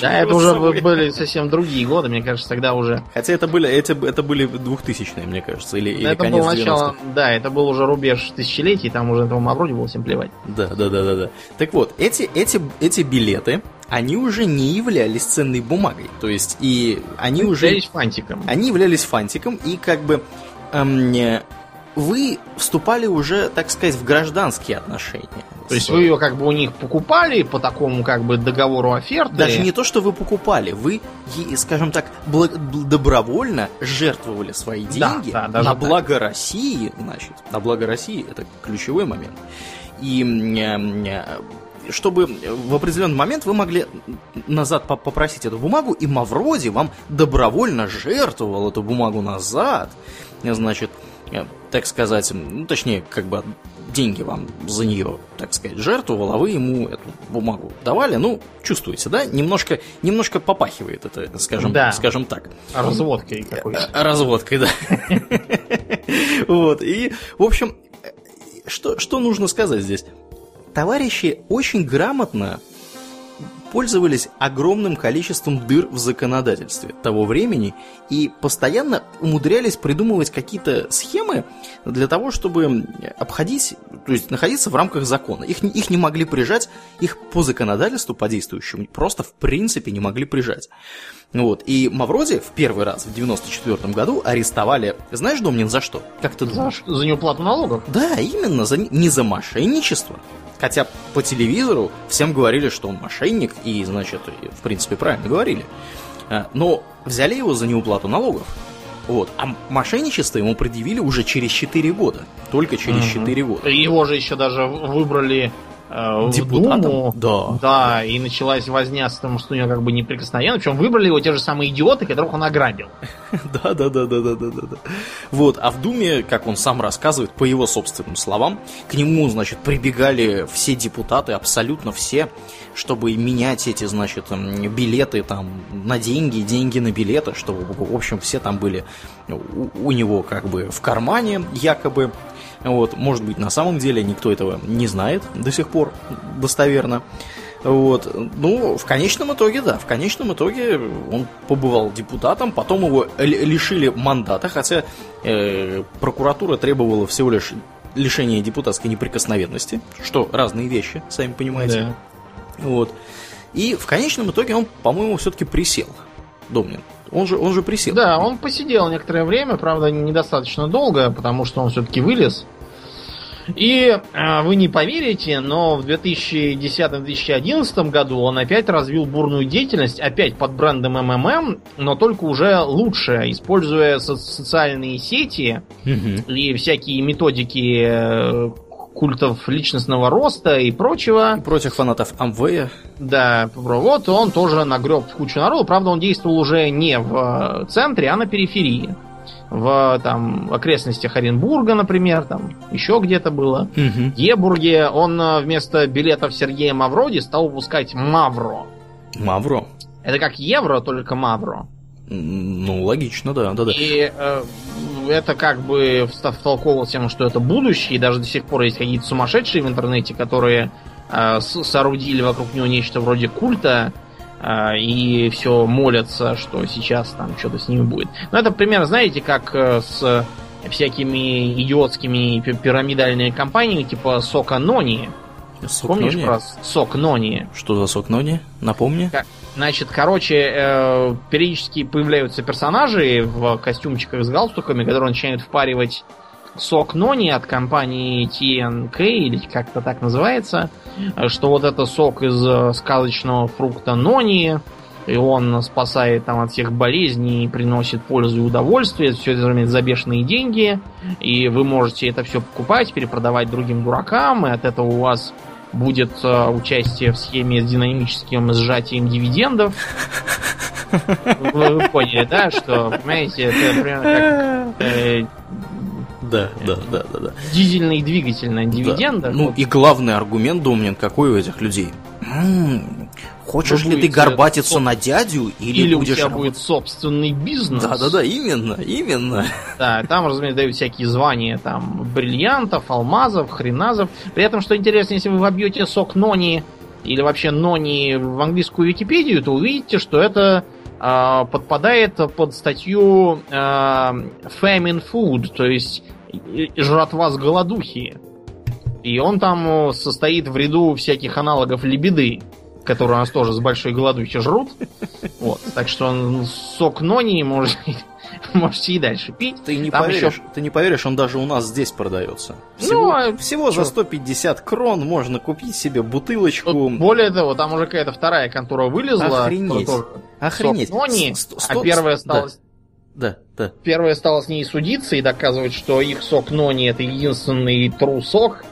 Да, это уже были совсем другие годы, мне кажется, тогда уже... Хотя это были, эти, это были двухтысячные, мне кажется, или, или это конец было начало, Да, это был уже рубеж тысячелетий, там уже этого Мавроди было всем плевать. Да, да, да, да, да. Так вот, эти, эти, эти билеты, они уже не являлись ценной бумагой. То есть, и они, они уже... являлись фантиком. Они являлись фантиком, и как бы эм, вы вступали уже, так сказать, в гражданские отношения. То есть вы ее как бы у них покупали по такому как бы договору оферты? Даже не то, что вы покупали, вы, скажем так, добровольно жертвовали свои деньги да, да, на благо так. России, значит, на благо России, это ключевой момент. И чтобы в определенный момент вы могли назад попросить эту бумагу, и Мавроди вам добровольно жертвовал эту бумагу назад, значит, Э, так сказать, ну, точнее, как бы деньги вам за нее, так сказать, жертвовал, а вы ему эту бумагу давали, ну, чувствуете, да? Немножко, немножко попахивает это, скажем, да. скажем так. Разводкой какой-то. Э, разводкой, да. Вот, и, в общем, что, что нужно сказать здесь? Товарищи очень грамотно пользовались огромным количеством дыр в законодательстве того времени и постоянно умудрялись придумывать какие-то схемы для того, чтобы обходить, то есть находиться в рамках закона. Их, их не могли прижать, их по законодательству, по действующему, просто в принципе не могли прижать. Вот. И Мавроди в первый раз в 94 году арестовали, знаешь, Домнин, за что? Как ты думаешь? За, за неуплату налогов? Да, именно, за, не за мошенничество, Хотя по телевизору всем говорили, что он мошенник, и, значит, в принципе, правильно говорили. А, но взяли его за неуплату налогов. Вот. А мошенничество ему предъявили уже через 4 года. Только через угу. 4 года. Его же еще даже выбрали э, депутатом. Думу, да. Да, и началась возня с тем, что у него как бы неприкосновенно. Причем выбрали его те же самые идиоты, которых он ограбил. Да, да, да, да, да, да, да. Вот, а в Думе, как он сам рассказывает, по его собственным словам, к нему, значит, прибегали все депутаты, абсолютно все, чтобы менять эти, значит, билеты там на деньги, деньги на билеты, чтобы, в общем, все там были у, у него как бы в кармане, якобы. Вот, может быть, на самом деле никто этого не знает до сих пор достоверно. Вот. Ну, в конечном итоге, да, в конечном итоге он побывал депутатом, потом его лишили мандата, хотя э, прокуратура требовала всего лишь лишения депутатской неприкосновенности, что разные вещи, сами понимаете. Да. Вот. И в конечном итоге он, по-моему, все-таки присел. Домнин. Он же, он же присел. Да, он посидел некоторое время, правда, недостаточно долго, потому что он все-таки вылез. И э, вы не поверите, но в 2010-2011 году он опять развил бурную деятельность, опять под брендом МММ, но только уже лучше, используя со- социальные сети угу. и всякие методики э, культов личностного роста и прочего. И прочих фанатов Амвея. Да, вот он тоже нагреб кучу народу. Правда, он действовал уже не в э, центре, а на периферии. В там, окрестностях Оренбурга, например, там еще где-то было. В Ебурге он э, вместо билетов Сергея Мавроди стал выпускать Мавро. Мавро. Это как евро, только Мавро. Ну, логично, да, да, да. И э, это как бы втолковывалось тем, что это будущее, и даже до сих пор есть какие-то сумасшедшие в интернете, которые э, соорудили вокруг него нечто вроде культа, и все молятся, что сейчас там что-то с ними будет. Ну, это пример, знаете, как э, с всякими идиотскими пи- пирамидальными компаниями, типа Сока Нони. Сок Помнишь Нони? про Сок Нони? Что за сок Нони? Напомни. Ка- Значит, короче, э, периодически появляются персонажи в костюмчиках с галстуками, которые начинают впаривать сок Нони от компании TNK, или как-то так называется, что вот это сок из э, сказочного фрукта Нони, и он спасает там от всех болезней, приносит пользу и удовольствие, все это за бешеные деньги, и вы можете это все покупать, перепродавать другим дуракам, и от этого у вас будет э, участие в схеме с динамическим сжатием дивидендов. Вы поняли, да, что, понимаете, это примерно как э, Да, да, да, да, да. дизельный двигатель на дивидендах. Ну Вот и главный аргумент, Домнин, какой у этих людей? М, Хочешь Вы ли ты горбатиться соп- на дядю или, Или у будешь тебя работать? будет собственный бизнес. Да, да, да, именно, именно. Да, там, разумеется, дают всякие звания там бриллиантов, алмазов, хреназов. При этом, что интересно, если вы вобьете сок Нони или вообще Нони в английскую Википедию, то увидите, что это а, подпадает под статью а, famine food, то есть жратва с голодухи. И он там э, состоит в ряду всяких аналогов лебеды, которые у нас тоже с большой голодухи жрут. Вот. Так что он сок Нони можете, можете и дальше пить. Ты не Там поверишь, ты не поверишь, он даже у нас здесь продается. Ну, Всего, а всего за чё? 150 крон можно купить себе бутылочку. Тут Более того, там уже какая-то вторая контора вылезла. Охренеть. Охренеть. сок Нони, С- сто- а сто- первая да. Да, да. первая стала с ней судиться и доказывать, что их сок Нони это единственный true сок.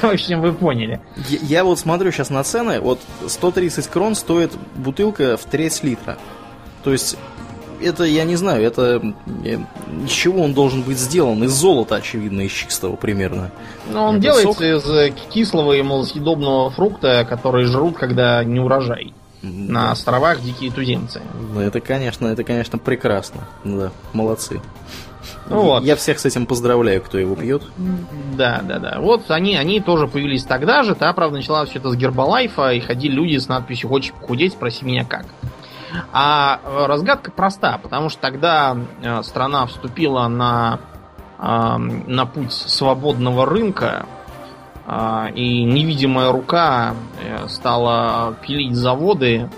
В общем, вы поняли. Я, я вот смотрю сейчас на цены, вот 130 крон стоит бутылка в треть литра. То есть, это, я не знаю, это э, из чего он должен быть сделан? Из золота, очевидно, из чистого примерно. Но он Это делается сок? из э, кислого и малосъедобного фрукта, который жрут, когда не урожай. На островах дикие туземцы. Ну, Это, конечно, это, конечно, прекрасно. Да, молодцы. Ну вот. Я всех с этим поздравляю, кто его пьет. Да, да, да. Вот они, они тоже появились тогда же. Та, правда, начала все это с Гербалайфа, и ходили люди с надписью «Хочешь похудеть? Спроси меня как». А э, разгадка проста, потому что тогда э, страна вступила на, на путь свободного рынка, и невидимая рука э, стала пилить заводы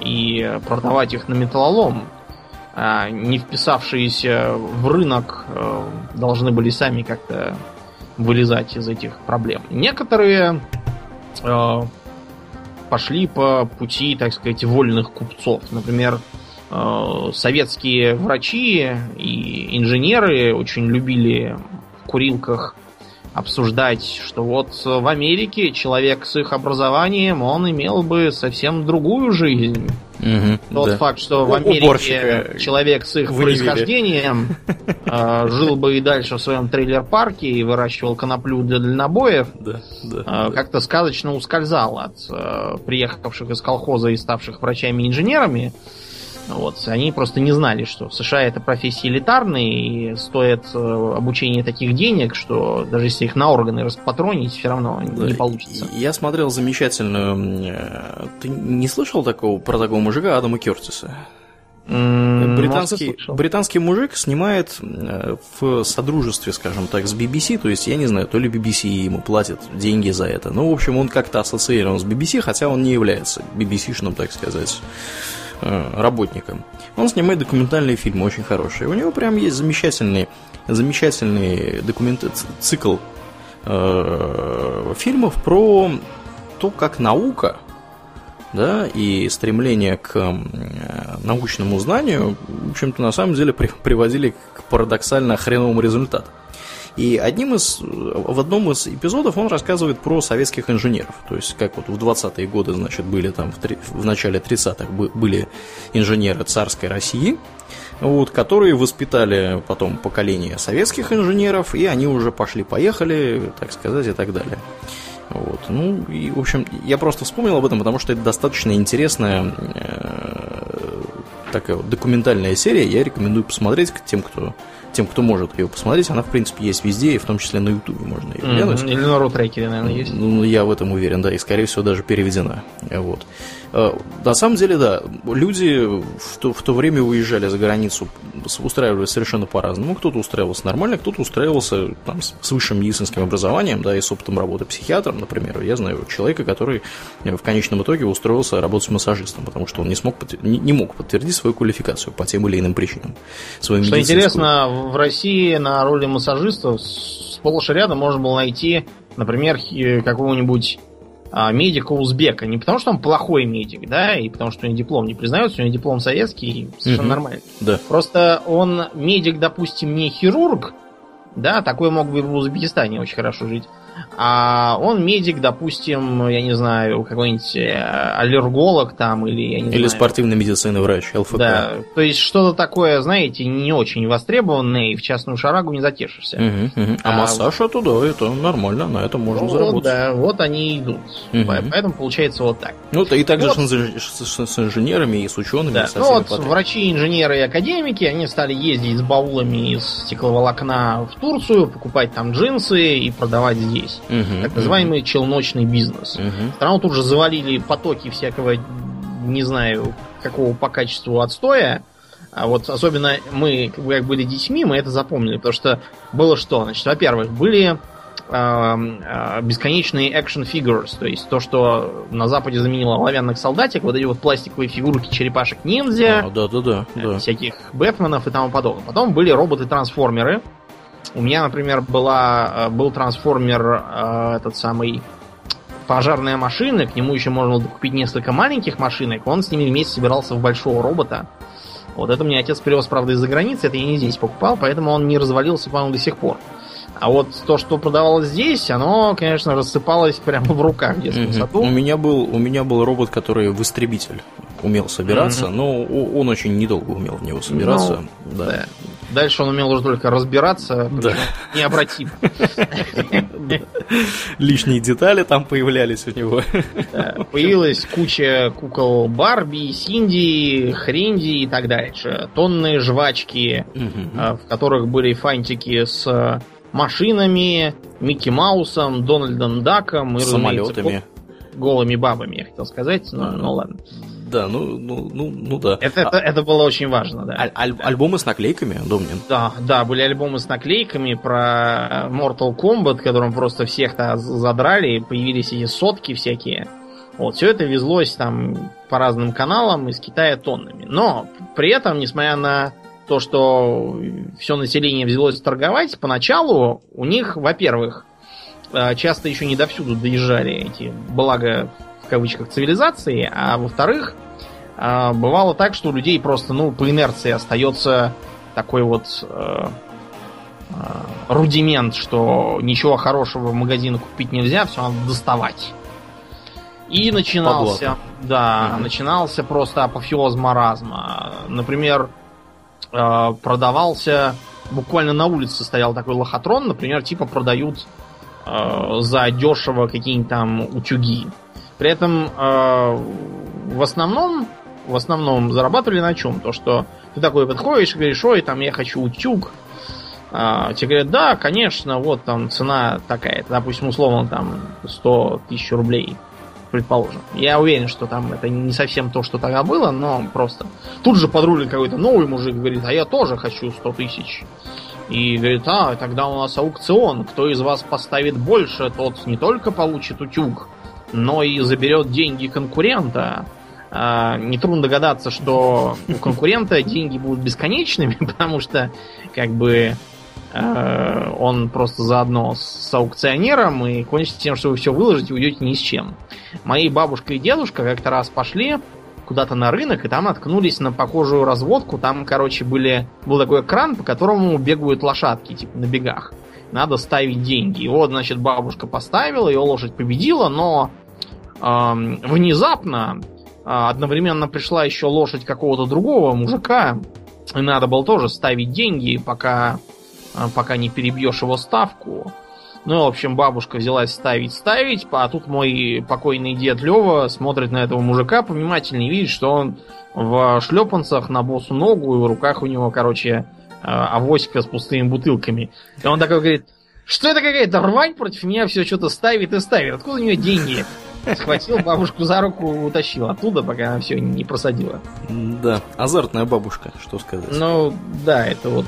и продавать их на металлолом. А не вписавшиеся в рынок э, должны были сами как-то вылезать из этих проблем. Некоторые э, пошли по пути, так сказать, вольных купцов. Например, советские врачи и инженеры очень любили в курилках обсуждать, что вот в Америке человек с их образованием, он имел бы совсем другую жизнь. Мгм, Тот да. факт, что в Америке уборщика человек с их в Универе. происхождением э, жил бы и дальше в своем трейлер-парке и выращивал коноплю для дальнобоев, Да, да, э, да. как-то сказочно ускользал от э, приехавших из колхоза и ставших врачами и инженерами. Вот, они просто не знали, что в США это профессии элитарные, и стоит э, обучение таких денег, что даже если их на органы распатронить, все равно Да, не получится. и- Я смотрел замечательную... э, Ты не слышал такого про такого мужика Адама Кертиса? Британский, британский мужик снимает э, в содружестве, скажем так, с BBC, то есть, я не знаю, то ли BBC ему платит деньги за это. Ну, в общем, он как-то ассоциирован с BBC, хотя он не является BBC-шным, так сказать, работником. Он снимает документальные фильмы, очень хорошие. У него прям есть замечательный, замечательный документ, цикл э, фильмов про то, как наука да, и стремление к э, научному знанию, в общем-то, на самом деле при- приводили к парадоксально хреновому результату. И одним из, в одном из эпизодов он рассказывает про советских инженеров. То есть, как вот в 20-е годы, значит, были там, в, три- в начале 30-х бы- были инженеры царской России, вот, которые воспитали потом поколение советских инженеров, и они уже пошли-поехали, так сказать, и так далее. Вот. Ну, и, в общем, я просто вспомнил об этом, потому что это достаточно интересная э, такая вот документальная серия. Я рекомендую посмотреть тем, кто тем, кто может ее посмотреть, она, в принципе, есть везде, и в том числе на Ютубе можно ее глянуть. Mm-hmm. Или на Рутрекере, наверное, есть. Ну, я в этом уверен, да, и, скорее всего, даже переведена. Вот. Э, на самом деле, да, люди в то, в то время уезжали за границу, устраивались совершенно по-разному. Кто-то устраивался нормально, кто-то устраивался там, с высшим медицинским образованием, да, и с опытом работы психиатром, например. Я знаю человека, который в конечном итоге устроился работать массажистом, потому что он не, смог, не, не мог подтвердить свою квалификацию по тем или иным причинам. Что интересно, в России на роли массажистов сплошь и рядом можно было найти, например, какого-нибудь а, медика узбека. Не потому, что он плохой медик, да, и потому, что у него диплом не признается, у него диплом советский, и совершенно угу. нормально. Да. Просто он медик, допустим, не хирург, да, такой мог бы в Узбекистане очень хорошо жить. А он медик, допустим, я не знаю, какой-нибудь э, аллерголог там или я не Или знаю. спортивный медицинный врач, ЛФК. Да, то есть что-то такое, знаете, не очень востребованное, и в частную шарагу не затешишься. Угу, угу. А, а массаж вот... это это нормально, на этом можно ну, заработать. Да, вот они идут. Угу. Поэтому получается вот так. Ну, и также вот. с, инженерами и с учеными. Да. ну вот подряд. врачи, инженеры и академики, они стали ездить с баулами из стекловолокна в Турцию, покупать там джинсы и продавать здесь. Угу, так называемый угу. челночный бизнес. Угу. Страну тут же завалили потоки всякого, не знаю, какого по качеству отстоя. А вот особенно мы, как были детьми, мы это запомнили, потому что было что? Значит, во-первых, были э, э, бесконечные action figures, то есть то, что на Западе заменило оловянных солдатик, вот эти вот пластиковые фигурки черепашек ниндзя, а, да, да, да, да. всяких Бэтменов и тому подобное. Потом были роботы-трансформеры, у меня, например, была, э, был трансформер э, этот самый пожарная машина, к нему еще можно было купить несколько маленьких машинок, он с ними вместе собирался в большого робота. Вот это мне отец привез, правда, из-за границы, это я не здесь покупал, поэтому он не развалился, по-моему, до сих пор. А вот то, что продавалось здесь, оно, конечно, рассыпалось прямо в руках в детском mm-hmm. саду. У меня был, у меня был робот, который в истребитель умел собираться, mm-hmm. но он очень недолго умел в него собираться. Ну, да. да. Дальше он умел уже только разбираться, да. необратимо. Лишние детали там появлялись у него. Появилась куча кукол Барби, Синди, Хренди и так дальше. Тонны жвачки, а, в которых были фантики с машинами, Микки Маусом, Дональдом Даком и, самолетами. голыми бабами, я хотел сказать, но, ну ладно. Да, ну, ну, ну, ну да. Это, это, это было очень важно, да. Аль- аль- альбомы с наклейками, Домнин? Да, да, были альбомы с наклейками про Mortal Kombat, которым просто всех-то задрали, появились эти сотки всякие. Вот, все это везлось там по разным каналам из Китая тоннами. Но при этом, несмотря на то, что все население взялось торговать, поначалу у них, во-первых, э, часто еще не довсюду доезжали эти блага в кавычках цивилизации, а во-вторых, э, бывало так, что у людей просто, ну, по инерции остается такой вот э, э, рудимент, что ничего хорошего в магазинах купить нельзя, все надо доставать. И начинался, Подлата. да, mm начинался просто апофеоз маразма. Например, продавался буквально на улице стоял такой лохотрон, например, типа продают э, за дешево какие-нибудь там утюги. При этом э, в основном в основном зарабатывали на чем? То, что ты такой подходишь и говоришь, ой, там я хочу утюг. А, тебе говорят, да, конечно, вот там цена такая, допустим, условно там 100 тысяч рублей предположим. Я уверен, что там это не совсем то, что тогда было, но просто. Тут же подрулит какой-то новый мужик, говорит, а я тоже хочу 100 тысяч. И говорит, а, тогда у нас аукцион. Кто из вас поставит больше, тот не только получит утюг, но и заберет деньги конкурента. А, нетрудно догадаться, что у конкурента деньги будут бесконечными, потому что как бы он просто заодно с аукционером и кончится тем, что вы все выложите и уйдете ни с чем. Мои бабушка и дедушка как-то раз пошли куда-то на рынок, и там наткнулись на похожую разводку. Там, короче, были, был такой экран, по которому бегают лошадки, типа на бегах. Надо ставить деньги. И вот, значит, бабушка поставила, ее лошадь победила, но э, внезапно э, одновременно пришла еще лошадь какого-то другого мужика, И надо было тоже ставить деньги, пока, пока не перебьешь его ставку. Ну, в общем, бабушка взялась ставить, ставить, а тут мой покойный дед Лева смотрит на этого мужика повнимательнее и видит, что он в шлепанцах на босу ногу, и в руках у него, короче, а, авоська с пустыми бутылками. И он такой говорит, что это какая-то рвань против меня все что-то ставит и ставит. Откуда у нее деньги? Схватил бабушку за руку, утащил оттуда, пока она все не просадила. Да, азартная бабушка, что сказать. Ну, да, это вот,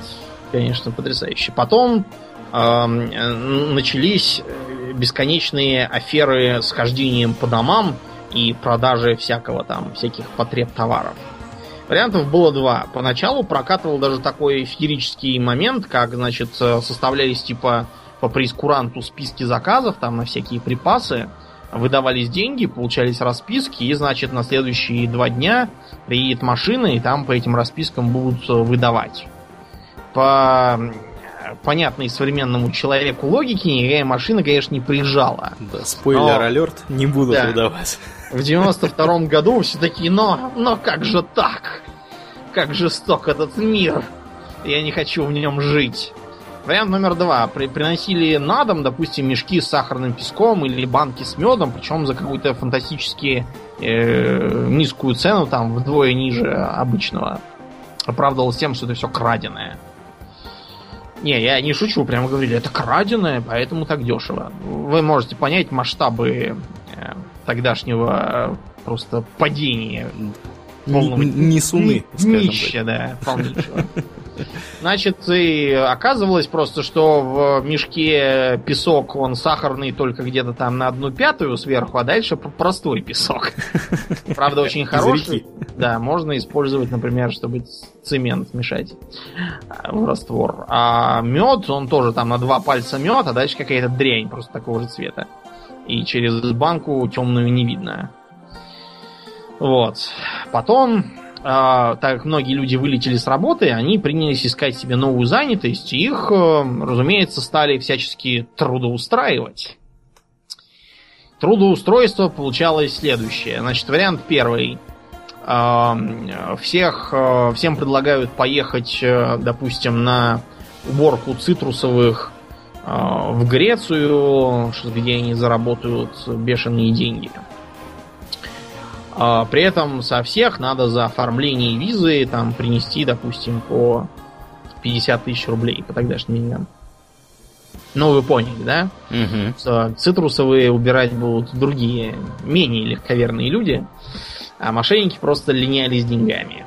конечно, потрясающе. Потом э, начались бесконечные аферы с хождением по домам и продажей всякого там, всяких потреб товаров. Вариантов было два. Поначалу прокатывал даже такой феерический момент, как, значит, составлялись типа по прескуранту списки заказов там на всякие припасы, выдавались деньги, получались расписки, и, значит, на следующие два дня приедет машина, и там по этим распискам будут выдавать. По понятной современному человеку логике никакая машина, конечно, не приезжала. Да, спойлер-алерт, не будут да. выдавать. В 92 году все такие, но, но как же так? Как жесток этот мир? Я не хочу в нем жить. Вариант номер два. При, приносили на дом, допустим, мешки с сахарным песком или банки с медом, причем за какую-то фантастически э, низкую цену, там вдвое ниже обычного. Оправдывалось тем, что это все краденое. Не, я не шучу, прямо говорили, это краденое, поэтому так дешево. Вы можете понять масштабы э, тогдашнего э, просто падения. Полного... Несуны, Нища, да, полнейшего. Значит, и оказывалось просто, что в мешке песок, он сахарный только где-то там на одну пятую сверху, а дальше простой песок. Правда, очень хороший. Да, можно использовать, например, чтобы цемент мешать в раствор. А мед, он тоже там на два пальца мед, а дальше какая-то дрянь просто такого же цвета. И через банку темную не видно. Вот. Потом так как многие люди вылетели с работы, они принялись искать себе новую занятость, и их, э, разумеется, стали всячески трудоустраивать. Трудоустройство получалось следующее. Значит, вариант первый. А, всех, э, всем предлагают поехать, э, допустим, на уборку цитрусовых в Грецию, где они заработают бешеные деньги. А при этом со всех надо за оформление визы там принести, допустим, по 50 тысяч рублей по тогдашним деньгам. Ну, вы поняли, да? Угу. Цитрусовые убирать будут другие, менее легковерные люди, а мошенники просто линялись деньгами.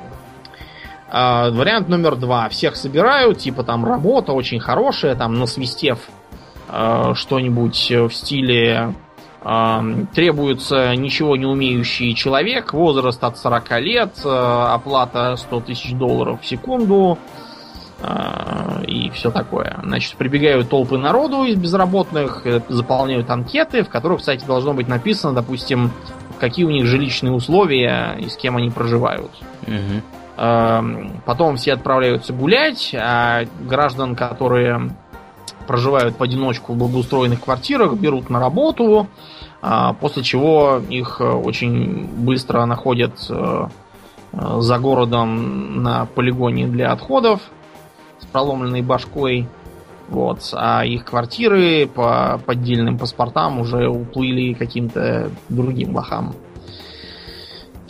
А, вариант номер два. Всех собирают, типа там работа очень хорошая, там насвистев а, что-нибудь в стиле требуется ничего не умеющий человек, возраст от 40 лет, э, оплата 100 тысяч долларов в секунду э, и все такое. Значит, прибегают толпы народу из безработных, э, заполняют анкеты, в которых, кстати, должно быть написано, допустим, какие у них жилищные условия и с кем они проживают. Угу. Потом все отправляются гулять, а граждан, которые проживают в одиночку в благоустроенных квартирах, берут на работу, а, после чего их э, очень быстро находят э, э, за городом на полигоне для отходов с проломленной башкой. Вот. А их квартиры по поддельным паспортам уже уплыли каким-то другим лохам.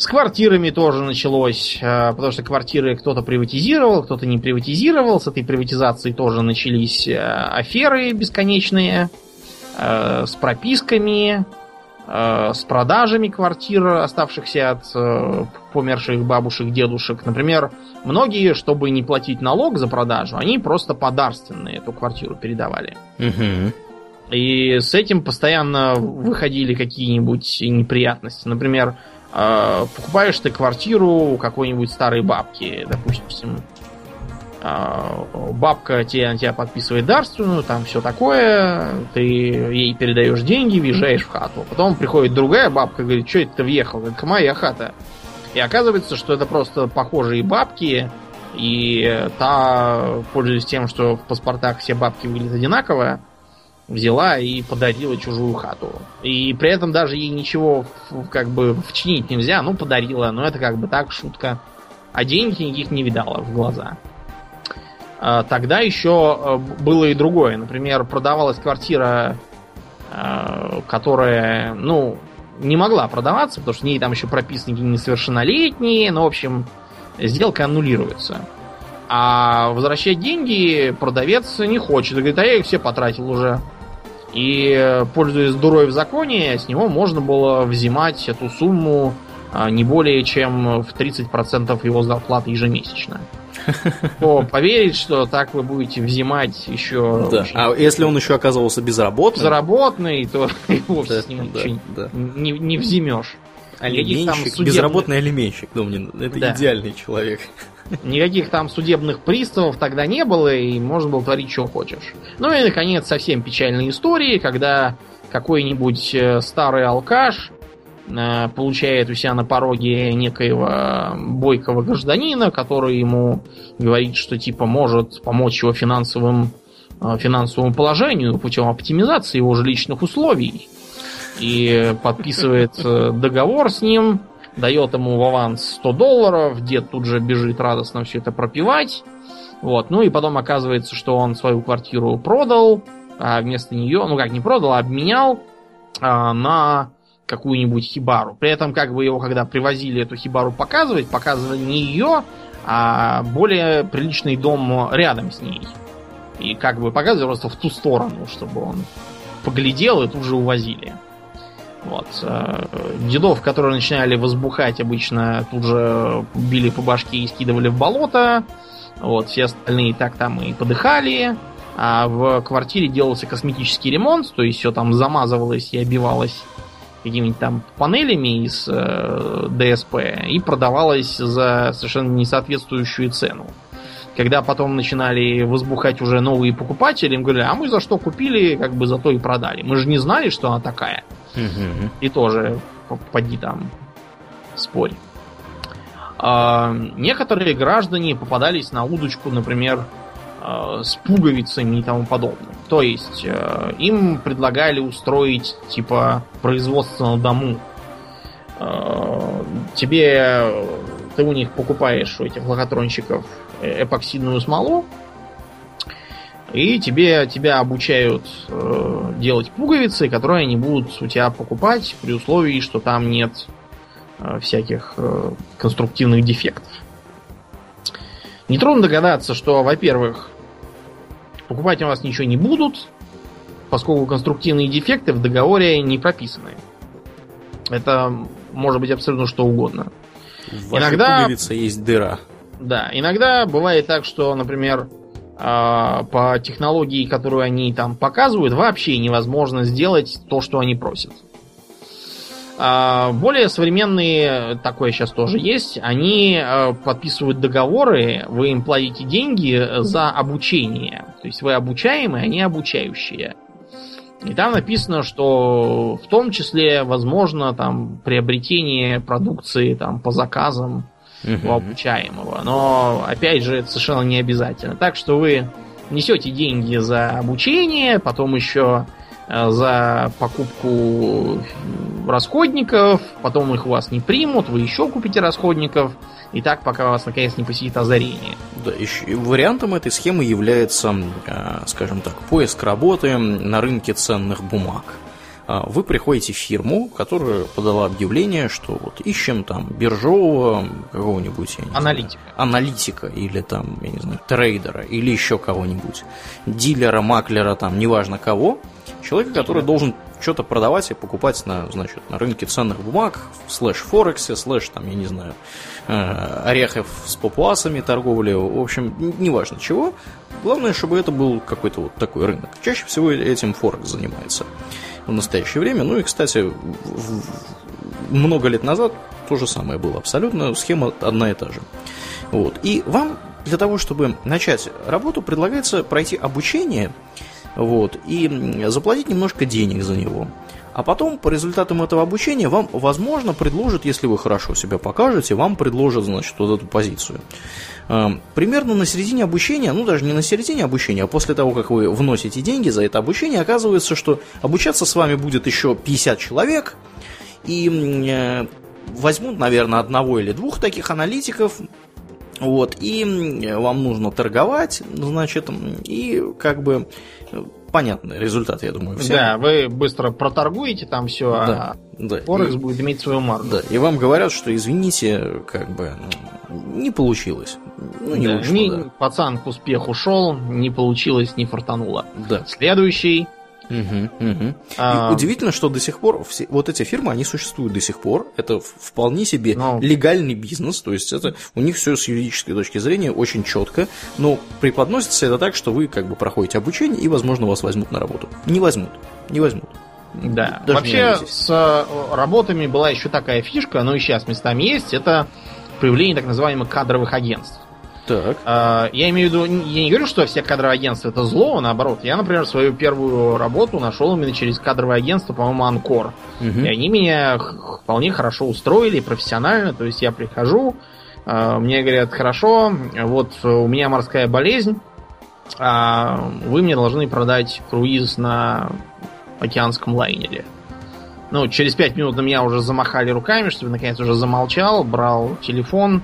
С квартирами тоже началось, э, потому что квартиры кто-то приватизировал, кто-то не приватизировал. С этой приватизацией тоже начались э, аферы бесконечные, э, с прописками, с продажами квартир, оставшихся от померших бабушек, дедушек. Например, многие, чтобы не платить налог за продажу, они просто подарственные эту квартиру передавали. Угу. И с этим постоянно выходили какие-нибудь неприятности. Например, покупаешь ты квартиру у какой-нибудь старой бабки, допустим, э, бабка тебе, тебя подписывает дарственную, там все такое, ты ей передаешь деньги, въезжаешь в хату. Потом приходит другая бабка говорит, что это ты въехал? Это моя хата. И оказывается, что это просто похожие бабки, и та, пользуясь тем, что в паспортах все бабки выглядят одинаково, взяла и подарила чужую хату. И при этом даже ей ничего как бы вчинить нельзя, ну подарила, но это как бы так, шутка. а денег никаких не видала в глаза. А, тогда еще э, было и другое. Например, продавалась квартира, э, которая, ну, не могла продаваться, потому что в ней там еще прописаны несовершеннолетние, но, в общем, сделка аннулируется. А возвращать деньги продавец не хочет. Говорит, а я их все потратил уже. И, пользуясь дурой в законе, с него можно было взимать эту сумму а, не более чем в 30% его зарплаты ежемесячно. То поверить, что так вы будете взимать еще... Да. А если он еще оказывался безработным? Безработный, то и вовсе да, с ним да, да. Не, не взимешь. Алименщик, судебных... безработный алименщик, Домнин, это да. идеальный человек. Никаких там судебных приставов тогда не было, и можно было творить, что хочешь. Ну и, наконец, совсем печальные истории, когда какой-нибудь э, старый алкаш э, получает у себя на пороге некоего бойкого гражданина, который ему говорит, что типа может помочь его финансовым, э, финансовому положению путем оптимизации его жилищных условий. И подписывает договор с ним, дает ему в аванс 100 долларов, дед тут же бежит радостно все это пропивать. Вот. Ну и потом оказывается, что он свою квартиру продал, а вместо нее, ну как не продал, а обменял а, на какую-нибудь хибару. При этом, как бы его, когда привозили эту хибару показывать, показывали не ее, а более приличный дом рядом с ней. И как бы показывали просто в ту сторону, чтобы он поглядел и тут же увозили. Вот. Э, дедов, которые начинали возбухать, обычно тут же били по башке и скидывали в болото. Вот, все остальные так там и подыхали. А в квартире делался косметический ремонт, то есть все там замазывалось и обивалось какими-нибудь там панелями из э, ДСП и продавалось за совершенно несоответствующую цену. Когда потом начинали возбухать уже новые покупатели, им говорили, а мы за что купили, как бы за то и продали. Мы же не знали, что она такая. И тоже поди там спорь. А, некоторые граждане попадались на удочку, например, а, с пуговицами и тому подобное. То есть а, им предлагали устроить типа производство на дому. А, тебе ты у них покупаешь у этих лохотронщиков эпоксидную смолу, и тебе, тебя обучают э, делать пуговицы, которые они будут у тебя покупать при условии, что там нет э, всяких э, конструктивных дефектов. Нетрудно догадаться, что, во-первых, покупать у вас ничего не будут, поскольку конструктивные дефекты в договоре не прописаны. Это может быть абсолютно что угодно. В иногда есть дыра. Да, иногда бывает так, что, например, по технологии, которую они там показывают, вообще невозможно сделать то, что они просят. А, более современные, такое сейчас тоже есть, они а, подписывают договоры, вы им платите деньги за обучение. То есть вы обучаемые, они обучающие. И там написано, что в том числе возможно там приобретение продукции там по заказам угу. у обучаемого. Но, опять же, это совершенно не обязательно. Так что вы несете деньги за обучение, потом еще э, за покупку расходников, потом их у вас не примут, вы еще купите расходников, и так, пока вас наконец не посетит озарение. Да, еще вариантом этой схемы является, э, скажем так, поиск работы на рынке ценных бумаг. А, вы приходите в фирму, которая подала объявление, что вот ищем там биржового какого-нибудь аналитика. Знаю, аналитика или там, я не знаю, трейдера или еще кого-нибудь, дилера, маклера, там, неважно кого, человека, который должен что-то продавать и покупать на, значит, на рынке ценных бумаг, slash Форексе, slash, там, я не знаю, э, орехов с папуасами торговли, в общем, неважно чего. Главное, чтобы это был какой-то вот такой рынок. Чаще всего этим Форекс занимается в настоящее время. Ну и, кстати, много лет назад то же самое было абсолютно, схема одна и та же. Вот. И вам для того, чтобы начать работу, предлагается пройти обучение вот, и заплатить немножко денег за него. А потом, по результатам этого обучения, вам, возможно, предложат, если вы хорошо себя покажете, вам предложат, значит, вот эту позицию. Эм, примерно на середине обучения, ну даже не на середине обучения, а после того, как вы вносите деньги за это обучение, оказывается, что обучаться с вами будет еще 50 человек, и э, возьмут, наверное, одного или двух таких аналитиков, Вот, и вам нужно торговать, значит, и как бы понятный результат, я думаю, всем. Да, вы быстро проторгуете там все, да, а да. Форекс и, будет иметь свою марку. Да, и вам говорят, что извините, как бы не получилось. Ну, не да, вышло, не, да. Пацан к успеху шел, не получилось, не фартануло. Да. Следующий Угу, угу. А... И удивительно, что до сих пор все, вот эти фирмы, они существуют до сих пор. Это вполне себе но... Ну. легальный бизнес, то есть это у них все с юридической точки зрения очень четко, но преподносится это так, что вы как бы проходите обучение и, возможно, вас возьмут на работу. Не возьмут, не возьмут. Да. Даже Вообще с э, работами была еще такая фишка, но и сейчас местами есть, это появление так называемых кадровых агентств. Так. А, я имею в виду, я не говорю, что все кадровые агентства это зло, а наоборот. Я, например, свою первую работу нашел именно через кадровое агентство, по-моему, Анкор. Угу. И они меня вполне хорошо устроили, профессионально. То есть я прихожу, а, мне говорят, хорошо, вот у меня морская болезнь, а вы мне должны продать круиз на океанском лайнере. Ну, через пять минут на меня уже замахали руками, чтобы наконец уже замолчал, брал телефон,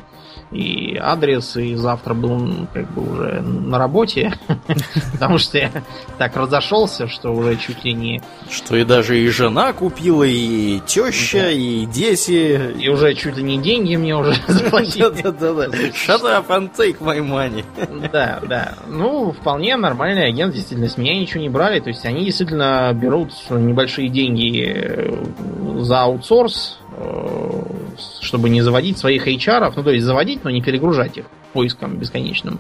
и адрес, и завтра был как бы уже на работе, потому что я так разошелся, что уже чуть ли не... Что и даже и жена купила, и теща, и дети. И уже чуть ли не деньги мне уже заплатили. Да-да-да. Shut up and take my money. Да, да. Ну, вполне нормальный агент, действительно, с меня ничего не брали, то есть они действительно берут небольшие деньги э, за аутсорс, чтобы не заводить своих HR, ну то есть заводить, но не перегружать их поиском бесконечным.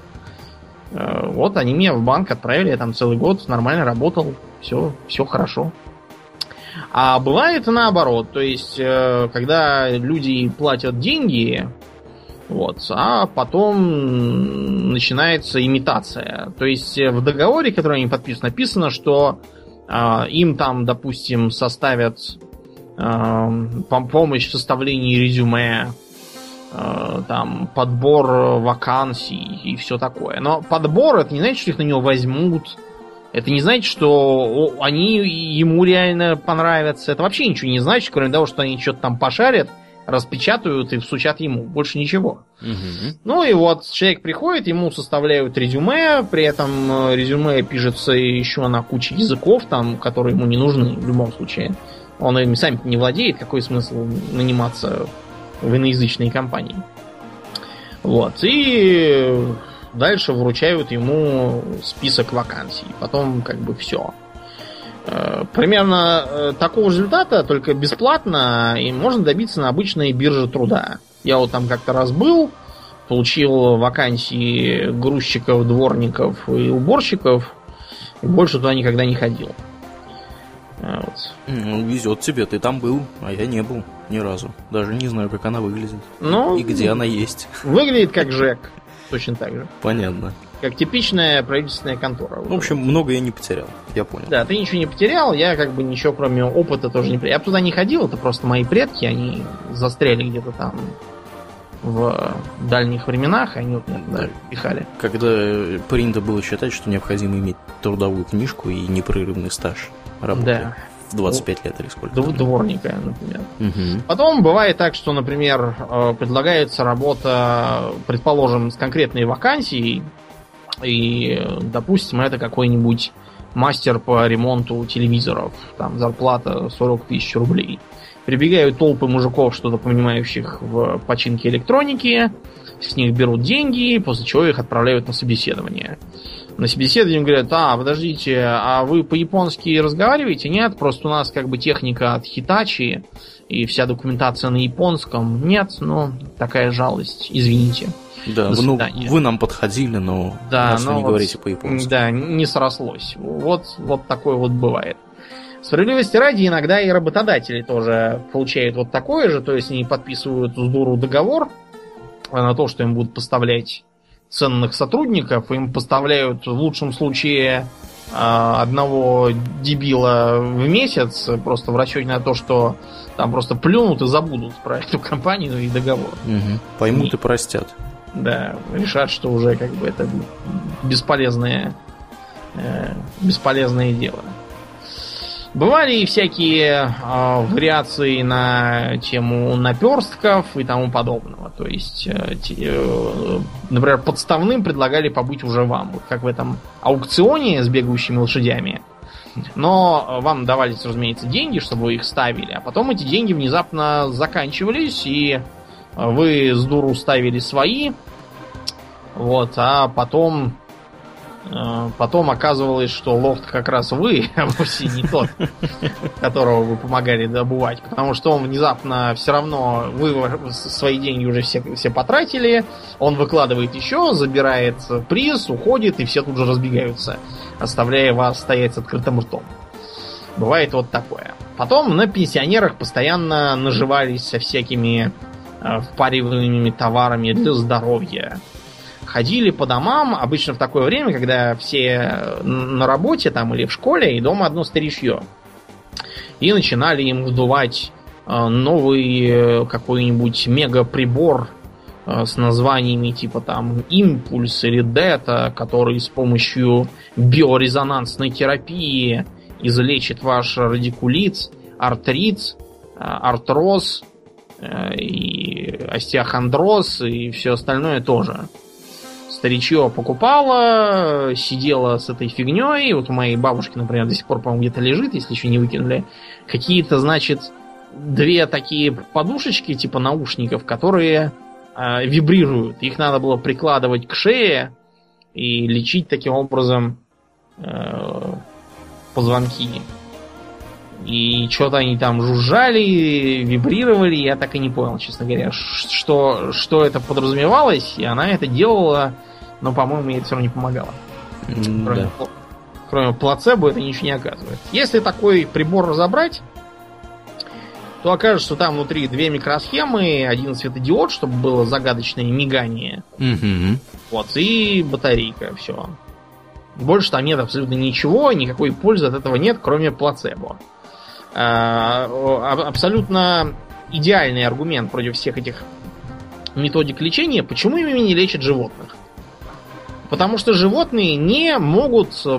Э, вот они меня в банк отправили, я там целый год нормально работал, все, все хорошо. А бывает наоборот, то есть, э, когда люди платят деньги, вот, а потом начинается имитация. То есть в договоре, который они подписаны, написано, что э, им там, допустим, составят помощь в составлении резюме, э, там, подбор вакансий и все такое. Но подбор это не значит, что их на него возьмут. Это не значит, что они ему реально понравятся. Это вообще ничего не значит, кроме того, что они что-то там пошарят, распечатают и всучат ему. Больше ничего. Угу. Ну и вот человек приходит, ему составляют резюме, при этом э, резюме пишется еще на куче языков, там, которые ему не нужны в любом случае. Он ими сами не владеет, какой смысл наниматься в иноязычные компании. Вот. И дальше вручают ему список вакансий. Потом как бы все. Э, примерно э, такого результата, только бесплатно, и можно добиться на обычной бирже труда. Я вот там как-то раз был, получил вакансии грузчиков, дворников и уборщиков, и больше туда никогда не ходил. А, вот. Ну, везет тебе, ты там был, а я не был ни разу. Даже не знаю, как она выглядит. Ну, и где она есть. Выглядит как Жек. Точно так же. Понятно. Как типичная правительственная контора. В общем, много я не потерял, я понял. Да, ты ничего не потерял, я как бы ничего кроме опыта тоже не. Я туда не ходил, это просто мои предки, они застряли где-то там в дальних временах, они вот меня туда пихали. Когда принято было считать, что необходимо иметь трудовую книжку и непрерывный стаж работы. Да. В 25 лет или сколько? Дворника, например. Угу. Потом бывает так, что, например, э, предлагается работа, предположим, с конкретной вакансией, и, допустим, это какой-нибудь мастер по ремонту телевизоров, там зарплата 40 тысяч рублей. Прибегают толпы мужиков, что-то понимающих в починке электроники, с них берут деньги, после чего их отправляют на собеседование. На собеседовании говорят, а, подождите, а вы по-японски разговариваете? Нет, просто у нас как бы техника от Hitachi и вся документация на японском. Нет, ну, такая жалость, извините. Да, вы, ну, вы нам подходили, но да, но вы не вот, говорите по-японски. Да, не срослось. Вот, вот такое вот бывает. Справедливости ради, иногда и работодатели тоже получают вот такое же, то есть они подписывают с дуру договор на то, что им будут поставлять ценных сотрудников, им поставляют в лучшем случае а, одного дебила в месяц, просто в расчете на то, что там просто плюнут и забудут про эту компанию и договор. Угу. Поймут и, и простят. Да, решат, что уже как бы это бесполезное, э, бесполезное дело. Бывали и всякие э, вариации на тему наперстков и тому подобного. То есть, э, э, например, подставным предлагали побыть уже вам. Вот как в этом аукционе с бегающими лошадями. Но вам давались, разумеется, деньги, чтобы вы их ставили. А потом эти деньги внезапно заканчивались, и вы с дуру ставили свои. Вот, а потом Э, потом оказывалось, что лофт как раз вы, а вовсе не тот, которого вы помогали добывать. Потому что он внезапно все равно, вы свои деньги уже все, все потратили, он выкладывает еще, забирает приз, уходит, и все тут же разбегаются, оставляя вас стоять с открытым ртом. Бывает вот такое. Потом на пенсионерах постоянно наживались со всякими э, впариваемыми товарами для здоровья ходили по домам, обычно в такое время, когда все на работе там или в школе, и дома одно старичье. И начинали им вдувать э, новый э, какой-нибудь мега-прибор э, с названиями типа там импульс или дета, который с помощью биорезонансной терапии излечит ваш радикулит, артрит, артроз, и остеохондроз и все остальное тоже старичье покупала, сидела с этой фигней. Вот у моей бабушки, например, до сих пор, по-моему, где-то лежит, если еще не выкинули. Какие-то, значит, две такие подушечки, типа наушников, которые э, вибрируют. Их надо было прикладывать к шее и лечить таким образом э, позвонки. И что-то они там жужжали, вибрировали, я так и не понял, честно говоря, что, что это подразумевалось, и она это делала, но, по-моему, ей это все равно не помогало. Mm, кроме, да. кроме плацебо это ничего не оказывает. Если такой прибор разобрать, то окажется, что там внутри две микросхемы, один светодиод, чтобы было загадочное мигание. Мгм. Вот, и батарейка, все. Больше там нет абсолютно ничего, никакой пользы от этого нет, кроме плацебо. А, абсолютно идеальный аргумент против всех этих методик лечения, почему ими не лечат животных. Потому что животные не могут э,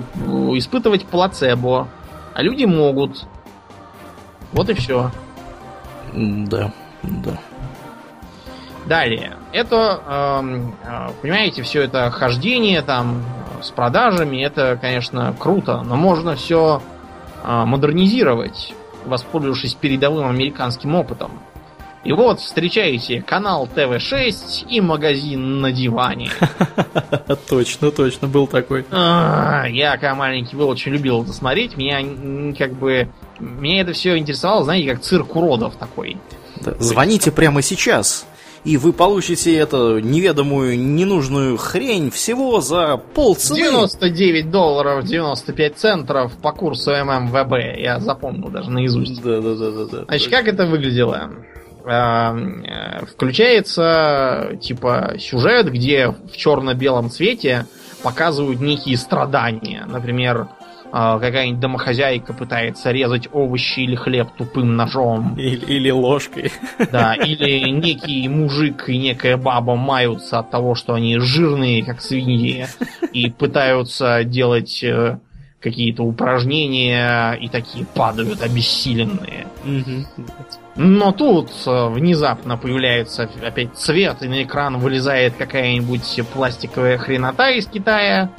испытывать плацебо, а люди могут. Вот и все. Да, да. Далее. Это, эм, э, понимаете, все это хождение там э, с продажами, это, конечно, круто, но можно все э, модернизировать воспользовавшись передовым американским опытом. И вот встречаете канал ТВ6 и магазин на диване. Точно, точно, был такой. А, Я, когда маленький был, очень любил это смотреть. Меня как бы... Меня это все интересовало, знаете, как цирк уродов такой. Да, Звоните прямо сейчас, и вы получите эту неведомую, ненужную хрень всего за полцены. 99 долларов 95 центов по курсу ММВБ. Я запомнил даже наизусть. Да, да, да, да, да. Значит, как это выглядело? А, э, Включается, типа, сюжет, где в черно-белом цвете показывают некие страдания. Например, какая-нибудь домохозяйка пытается резать овощи или хлеб тупым ножом. Или, или ложкой. Да, или некий мужик и некая баба маются от того, что они жирные, как свиньи, и пытаются делать э, какие-то упражнения, и такие падают обессиленные. Но тут э, внезапно появляется опять цвет, и на экран вылезает какая-нибудь пластиковая хренота из Китая,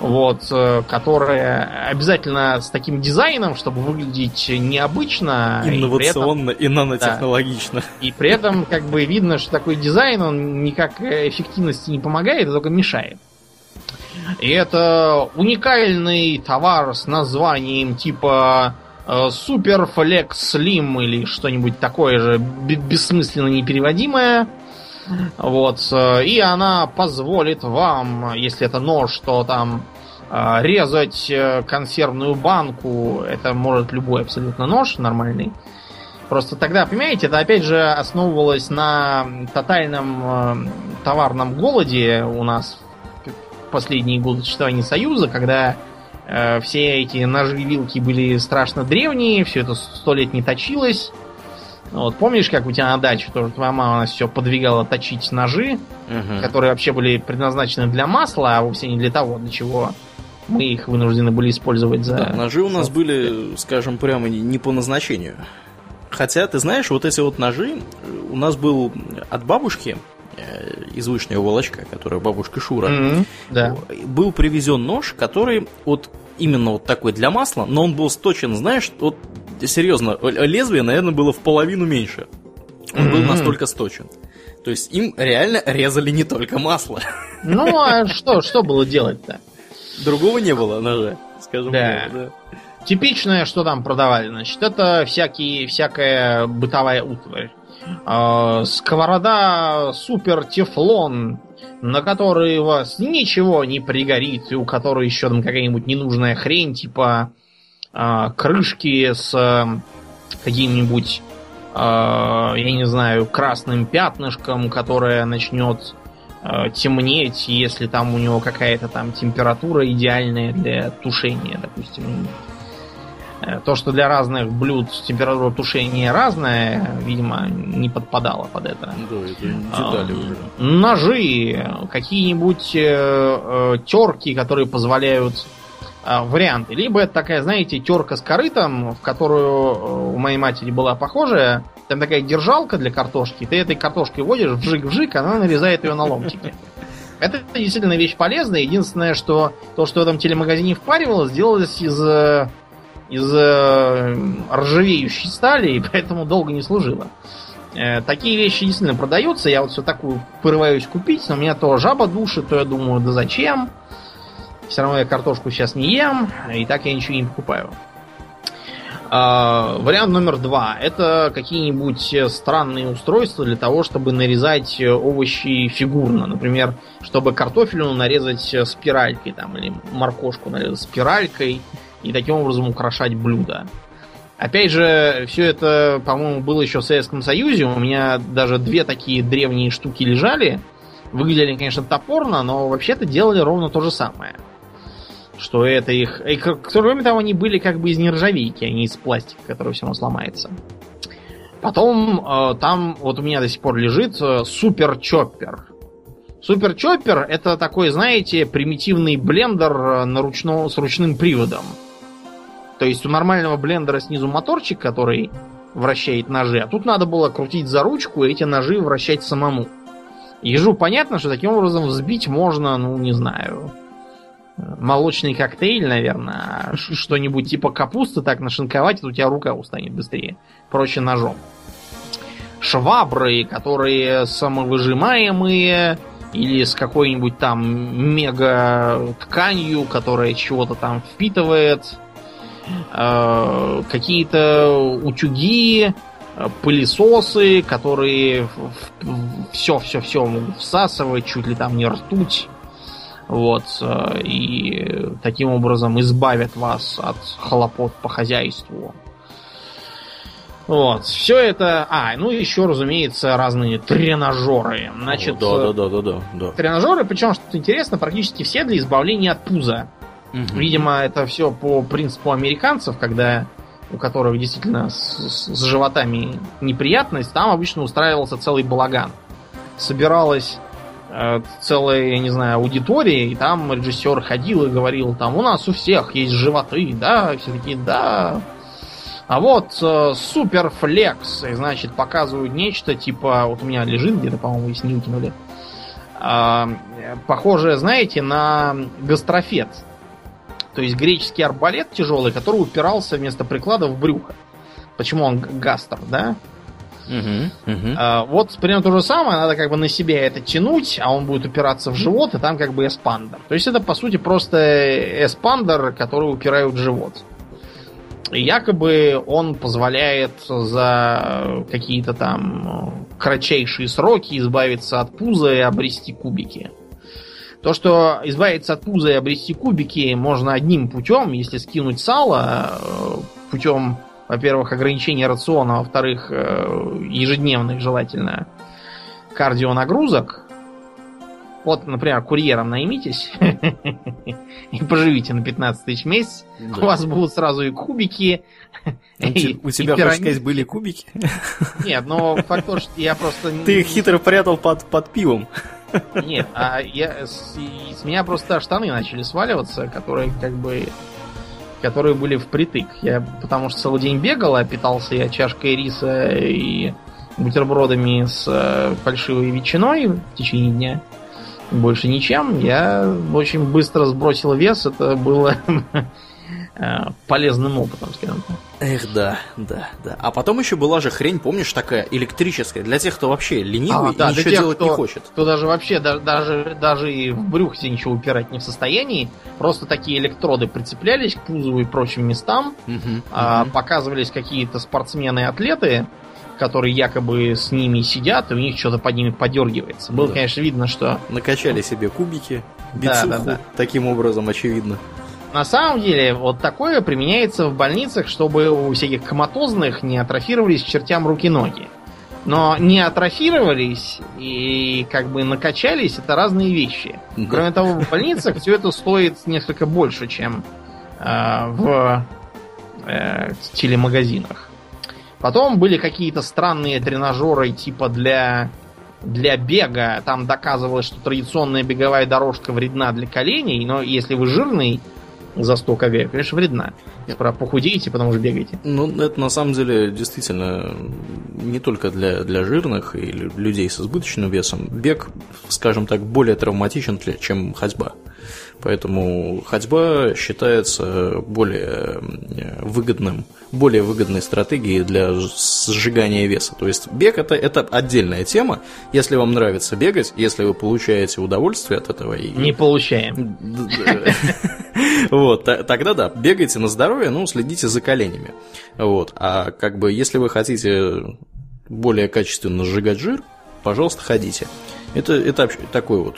вот, э, которая обязательно с таким дизайном, чтобы выглядеть необычно. и при этом- Инновационно и нанотехнологично. и при этом как бы видно, что такой дизайн, он никак эффективности не помогает, а только мешает. И это уникальный товар с названием типа э, Super Flex Slim или что-нибудь такое же бе- бессмысленно непереводимое. Вот. э, И она позволит вам, если это нож, то там э, резать э, консервную банку. Это может любой абсолютно нож нормальный. Просто тогда, понимаете, это опять же основывалось на тотальном товарном голоде у нас в последние годы существования Союза, когда все эти ножи и вилки были страшно древние, все это сто лет не точилось. Вот, помнишь, как у тебя на даче тоже твоя мама нас все подвигала точить ножи, Мгм. которые вообще были предназначены для масла, а вовсе не для того, для чего мы их вынуждены были использовать за... Да, ножи у нас были, скажем прямо, не по назначению. Хотя, ты знаешь, вот эти вот ножи, у нас был от бабушки, э, из Вышнего Волочка, которая бабушка Шура, Мгм, Да. был привезен нож, который вот именно вот такой для масла, но он был сточен, знаешь, вот серьезно, лезвие, наверное, было в половину меньше. Он был настолько сточен. То есть им реально резали не только масло. Ну, а что, что было делать-то? Другого не было ножа, скажем Да. так. Да. Типичное, что там продавали, значит, это всякие, всякая бытовая утварь. Э, сковорода супер тефлон, на которой у вас ничего не пригорит, и у которой еще там какая-нибудь ненужная хрень, типа крышки с э, каким-нибудь, э, я не знаю, красным пятнышком, которое начнет э, темнеть, если там у него какая-то там температура идеальная для тушения, допустим. Э, То, что для разных блюд температура тушения разная, видимо, не подпадало под это. Да, это детали А, уже. Ножи, какие-нибудь э, терки, которые позволяют варианты. Либо это такая, знаете, терка с корытом, в которую э, у моей матери была похожая. Там такая держалка для картошки. Ты этой картошкой водишь, вжик-вжик, она нарезает ее на ломтики. Это действительно вещь полезная. Единственное, что то, что в этом телемагазине впаривалось, сделалось из, э, из э, ржавеющей стали, и поэтому долго не служило. Э, Такие вещи действительно продаются. Я вот все такую порываюсь купить, но меня то жаба душит, то я думаю, да зачем? Все равно я картошку сейчас не ем, и так я ничего не покупаю. А, вариант номер два. Это какие-нибудь странные устройства для того, чтобы нарезать овощи фигурно. Например, чтобы картофелю нарезать спиралькой, там, или моркошку нарезать спиралькой, и таким образом украшать блюдо. Опять же, все это, по-моему, было еще в Советском Союзе. У меня даже две такие древние штуки лежали. Выглядели, конечно, топорно, но вообще-то делали ровно то же самое. Что это их... И, кроме того, они были как бы из нержавейки, а не из пластика, который все равно сломается. Потом э, там вот у меня до сих пор лежит э, Супер Чоппер. Супер Чоппер это такой, знаете, примитивный блендер э, на ручно, с ручным приводом. То есть у нормального блендера снизу моторчик, который вращает ножи, а тут надо было крутить за ручку и эти ножи вращать самому. Ежу понятно, что таким образом взбить можно, ну, не знаю, молочный коктейль, наверное, а что-нибудь типа капусты так нашинковать, и у тебя рука устанет быстрее. Проще ножом. Швабры, которые самовыжимаемые, или с какой-нибудь там мега тканью, которая чего-то там впитывает. Э, Какие-то утюги, пылесосы, которые все-все-все могут всасывать, чуть ли там не ртуть. Вот. э, И таким образом избавят вас от хлопот по хозяйству. Вот, все это... А, ну еще, разумеется, разные тренажеры. Значит, да, да, да, да, да, да. тренажеры, причем, что интересно, практически все для избавления от пуза. Мгм. Видимо, это все по принципу американцев, когда у которых действительно с, с- с животами неприятность, там обычно устраивался целый балаган. Собиралась э, целая, я не знаю, аудитория, и там режиссер ходил и говорил, там, у нас у всех есть животы, да, все такие, да. А вот э, суперфлекс, и, значит, показывают нечто, типа, вот у меня лежит где-то, по-моему, выкинули, а, э, похожее, знаете, на гастрофет. То есть греческий арбалет тяжелый, который упирался вместо приклада в брюхо. Почему он гастр, да? А, вот примерно то же самое, надо как бы на себя это тянуть, а он будет упираться в живот, и там как бы эспандер. То есть это по сути просто эспандер, который упирают в живот. Якобы он позволяет за какие-то там кратчайшие сроки избавиться от пуза и обрести кубики. То, что избавиться от пуза и обрести кубики можно одним путем, если скинуть сало, э, путем, во-первых, ограничения рациона, а во-вторых, э, ежедневных желательно кардионагрузок. Вот, например, курьером наймитесь и поживите на 15 тысяч в месяц. Да. У вас будут сразу и кубики. У те- и- У тебя, хочешь сказать, были кубики? Нет, но факт то, что я просто... Ты их хитро прятал под, под пивом. Нет, а я, с, с меня просто штаны начали сваливаться, которые как бы которые были впритык. Я потому что целый день бегал, а питался я чашкой риса и бутербродами с э, фальшивой ветчиной в течение дня. Больше ничем. Я очень быстро сбросил вес. Это было Э, полезным опытом, скажем так. Эх, да, да, да. А потом еще была же хрень, помнишь, такая электрическая, для тех, кто вообще ленивый а, да, и ничего тех, делать кто, не хочет. Кто даже вообще, да, даже, даже и в брюхе ничего упирать не в состоянии, просто такие электроды прицеплялись к пузу и прочим местам, угу, а, угу. показывались какие-то спортсмены-атлеты, которые якобы с ними сидят, и у них что-то под ними подергивается. Было, да. конечно, видно, что... Накачали себе кубики, бицуху, да, да, да. таким образом, очевидно. На самом деле, вот такое применяется в больницах, чтобы у всяких коматозных не атрофировались чертям руки-ноги. Но не атрофировались и как бы накачались, это разные вещи. Кроме того, в больницах все это стоит несколько больше, чем э, в э, телемагазинах. Потом были какие-то странные тренажеры типа для для бега. Там доказывалось, что традиционная беговая дорожка вредна для коленей, но если вы жирный, за 100 кг, конечно, вредна. Про похудеете, потому что бегаете. Ну, это на самом деле действительно не только для, для жирных и людей с избыточным весом. Бег, скажем так, более травматичен, чем ходьба. Поэтому ходьба считается более выгодным, более выгодной стратегией для сжигания веса. То есть бег это, это отдельная тема. Если вам нравится бегать, если вы получаете удовольствие от этого. И... Не получаем. Вот, тогда да, бегайте на здоровье, ну, следите за коленями. Вот, а как бы, если вы хотите более качественно сжигать жир, пожалуйста, ходите. Это, это такой вот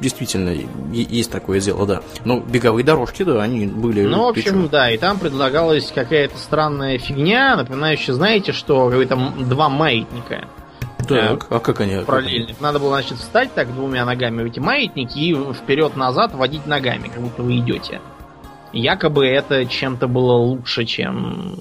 действительно есть такое дело, да. Но беговые дорожки, да, они были. Ну, в общем, да, и там предлагалась какая-то странная фигня, напоминающая, знаете, что какие-то два маятника. Так, а как они? Параллельных. Надо было, значит, встать так двумя ногами в эти маятники и вперед-назад водить ногами, как будто вы идете. Якобы это чем-то было лучше, чем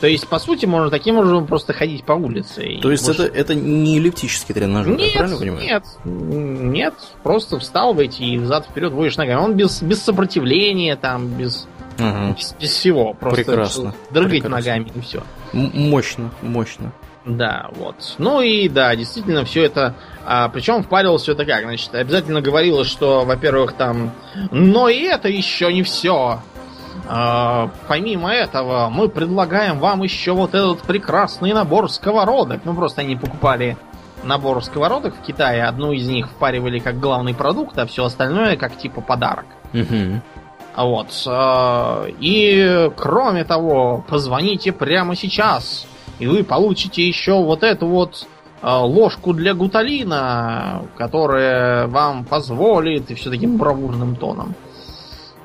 то есть, по сути, можно таким образом просто ходить по улице. То есть, может... это, это не эллиптический тренажер, нет, я правильно понимаю? Нет, нет, просто встал в эти и взад-вперед водишь ногами. Он без, без сопротивления, там, без, ага. без, без всего. Просто Прекрасно. дрыгать Прекрасно. ногами и все. М- мощно, мощно. Да, вот. Ну и да, действительно, все это. А, причем впарил все это как? Значит, обязательно говорилось, что, во-первых, там. Но и это еще не все. А, помимо этого, мы предлагаем вам еще вот этот прекрасный набор сковородок. Ну, просто они покупали набор сковородок в Китае. Одну из них впаривали как главный продукт, а все остальное как типа подарок. Угу. Вот. А, и кроме того, позвоните прямо сейчас, и вы получите еще вот эту вот а, ложку для гуталина, которая вам позволит, и все таким бравурным тоном.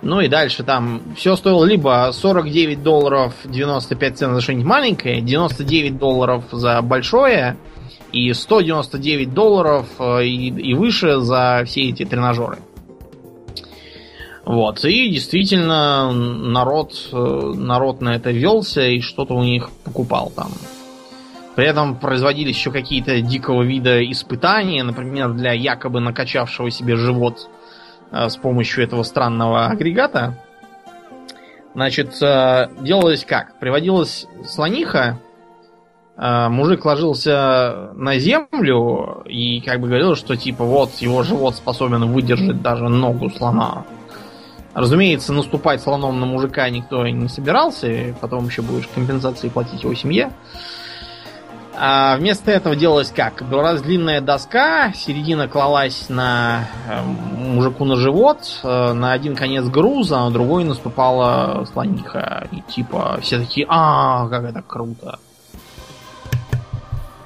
Ну и дальше там все стоило либо 49 долларов 95 центов за что-нибудь маленькое, 99 долларов за большое и 199 долларов э, и, и выше за все эти тренажеры. Вот, и действительно народ, э, народ на это велся и что-то у них покупал там. При этом производились еще какие-то дикого вида испытания, например, для якобы накачавшего себе живот с помощью этого странного агрегата. Значит, э, делалось как? Приводилась слониха, э, мужик ложился на землю и как бы говорил, что типа вот его живот способен выдержать даже ногу слона. Разумеется, наступать слоном на мужика никто не собирался, потом еще будешь компенсации платить его семье. А вместо этого делалось как? Была длинная доска, середина клалась на э, мужику на живот, э, на один конец груза, а на другой наступала слониха. И типа все такие, а, как это круто.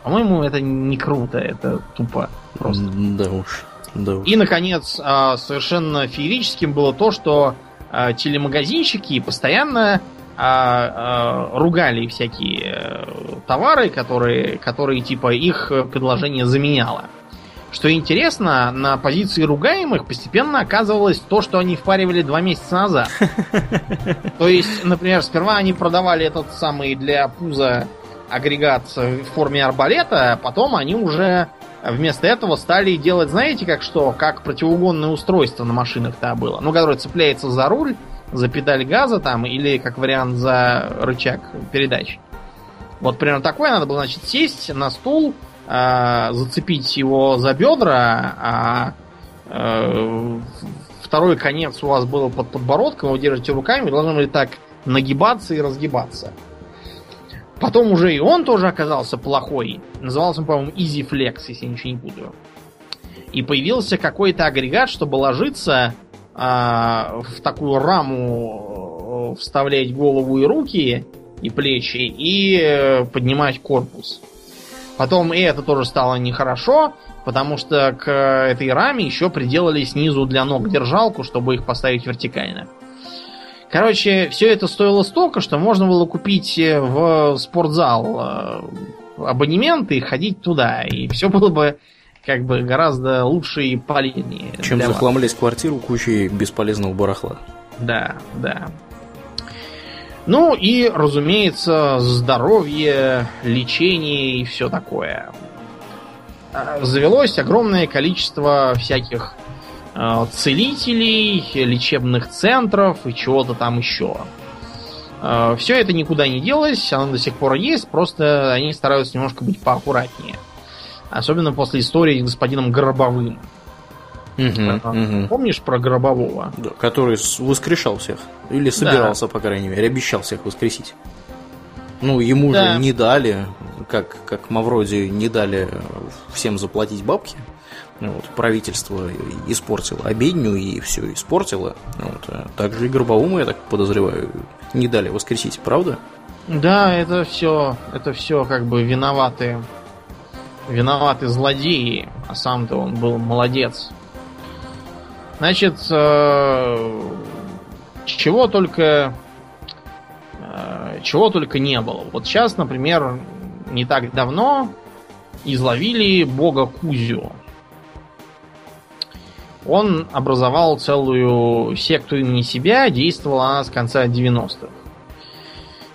По-моему, это не круто, это тупо просто. Да уж. Да уж. И, наконец, а, совершенно феерическим было то, что а, телемагазинщики постоянно а, а, ругали всякие э, товары, которые, которые типа их предложение заменяло. Что интересно, на позиции ругаемых постепенно оказывалось то, что они впаривали два месяца назад. То есть, например, сперва они продавали этот самый для пуза агрегат в форме арбалета, а потом они уже вместо этого стали делать, знаете, как что? Как противоугонное устройство на машинах-то было. Ну, которое цепляется за руль за педаль газа там или как вариант за рычаг передач. Вот примерно такое надо было, значит, сесть на стул, э, зацепить его за бедра, а э, второй конец у вас был под подбородком, вы держите руками, должны были так нагибаться и разгибаться. Потом уже и он тоже оказался плохой. Назывался он, по-моему, Easy Flex, если я ничего не путаю. И появился какой-то агрегат, чтобы ложиться э, в такую раму, э, вставлять голову и руки, и плечи, и э, поднимать корпус. Потом и это тоже стало нехорошо, потому что к этой раме еще приделали снизу для ног держалку, чтобы их поставить вертикально. Короче, все это стоило столько, что можно было купить э, в спортзал абонементы и ходить туда. И все было бы как бы гораздо лучше и полезнее. Чем захламлять квартиру кучей бесполезного барахла. Да, да. Ну и, разумеется, здоровье, лечение и все такое. А, завелось огромное количество всяких э, целителей, лечебных центров и чего-то там еще. Э, все это никуда не делось, оно до сих пор есть, просто они стараются немножко быть поаккуратнее. Особенно после истории с господином Гробовым. Угу, угу. Помнишь про Гробового? Да, который воскрешал всех. Или собирался, да. по крайней мере, обещал всех воскресить. Ну, ему да. же не дали, как, как Мавроди не дали всем заплатить бабки. Ну вот, правительство испортило обедню и все испортило. Ну вот, а также и Горбауму, я так подозреваю, не дали воскресить, правда? Да, это все, это все как бы виноваты, виноваты злодеи, а сам-то он был молодец. Значит, э, чего только э, чего только не было. Вот сейчас, например, не так давно изловили бога Кузю. Он образовал целую секту имени себя, действовала она с конца 90-х.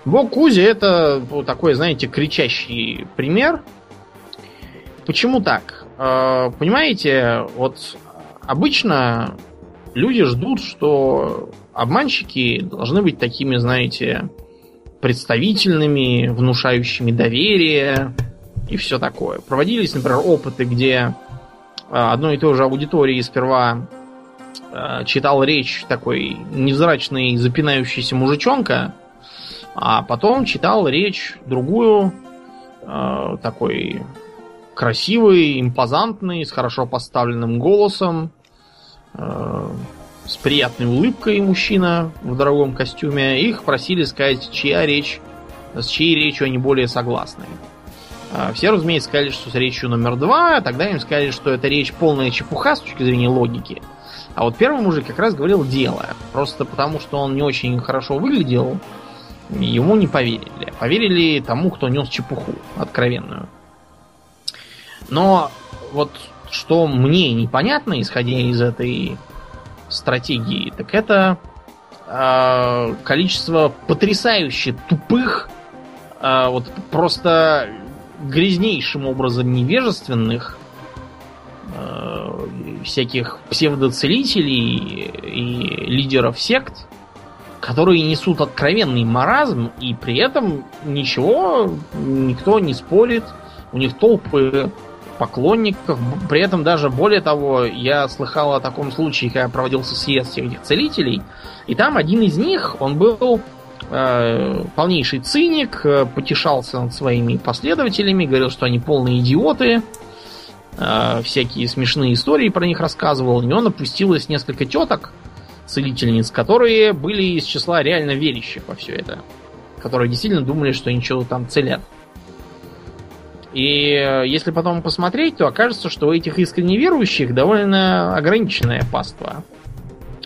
Бог Кузя это такой, знаете, кричащий пример. Почему так? Э, понимаете, вот обычно люди ждут, что обманщики должны быть такими, знаете, представительными, внушающими доверие и все такое. Проводились, например, опыты, где а, одной и той же аудитории сперва а, читал речь такой невзрачный запинающийся мужичонка, а потом читал речь другую, такой красивый, импозантный, с хорошо поставленным голосом, Э, с приятной улыбкой мужчина в дорогом костюме. Их просили сказать, чья речь, с чьей речью они более согласны. Э, все, разумеется, сказали, что с речью номер два, а тогда им сказали, что это речь полная чепуха с точки зрения логики. А вот первый мужик как раз говорил дело. Просто потому, что он не очень хорошо выглядел, ему не поверили. Поверили тому, кто нес чепуху откровенную. Но вот что мне непонятно, исходя из этой стратегии, так это э, количество потрясающе тупых, э, вот просто грязнейшим образом невежественных э, всяких псевдоцелителей и лидеров сект, которые несут откровенный маразм, и при этом ничего никто не спорит. У них толпы поклонников. При этом даже более того, я слыхал о таком случае, когда проводился съезд всех этих целителей, и там один из них, он был э, полнейший циник, э, потешался над своими последователями, говорил, что они полные идиоты, э, всякие смешные истории про них рассказывал. И он опустилось несколько теток, целительниц, которые были из числа реально верящих во все это. Которые действительно думали, что ничего там целят. И э, если потом посмотреть, то окажется, что у этих искренне верующих довольно ограниченное паство.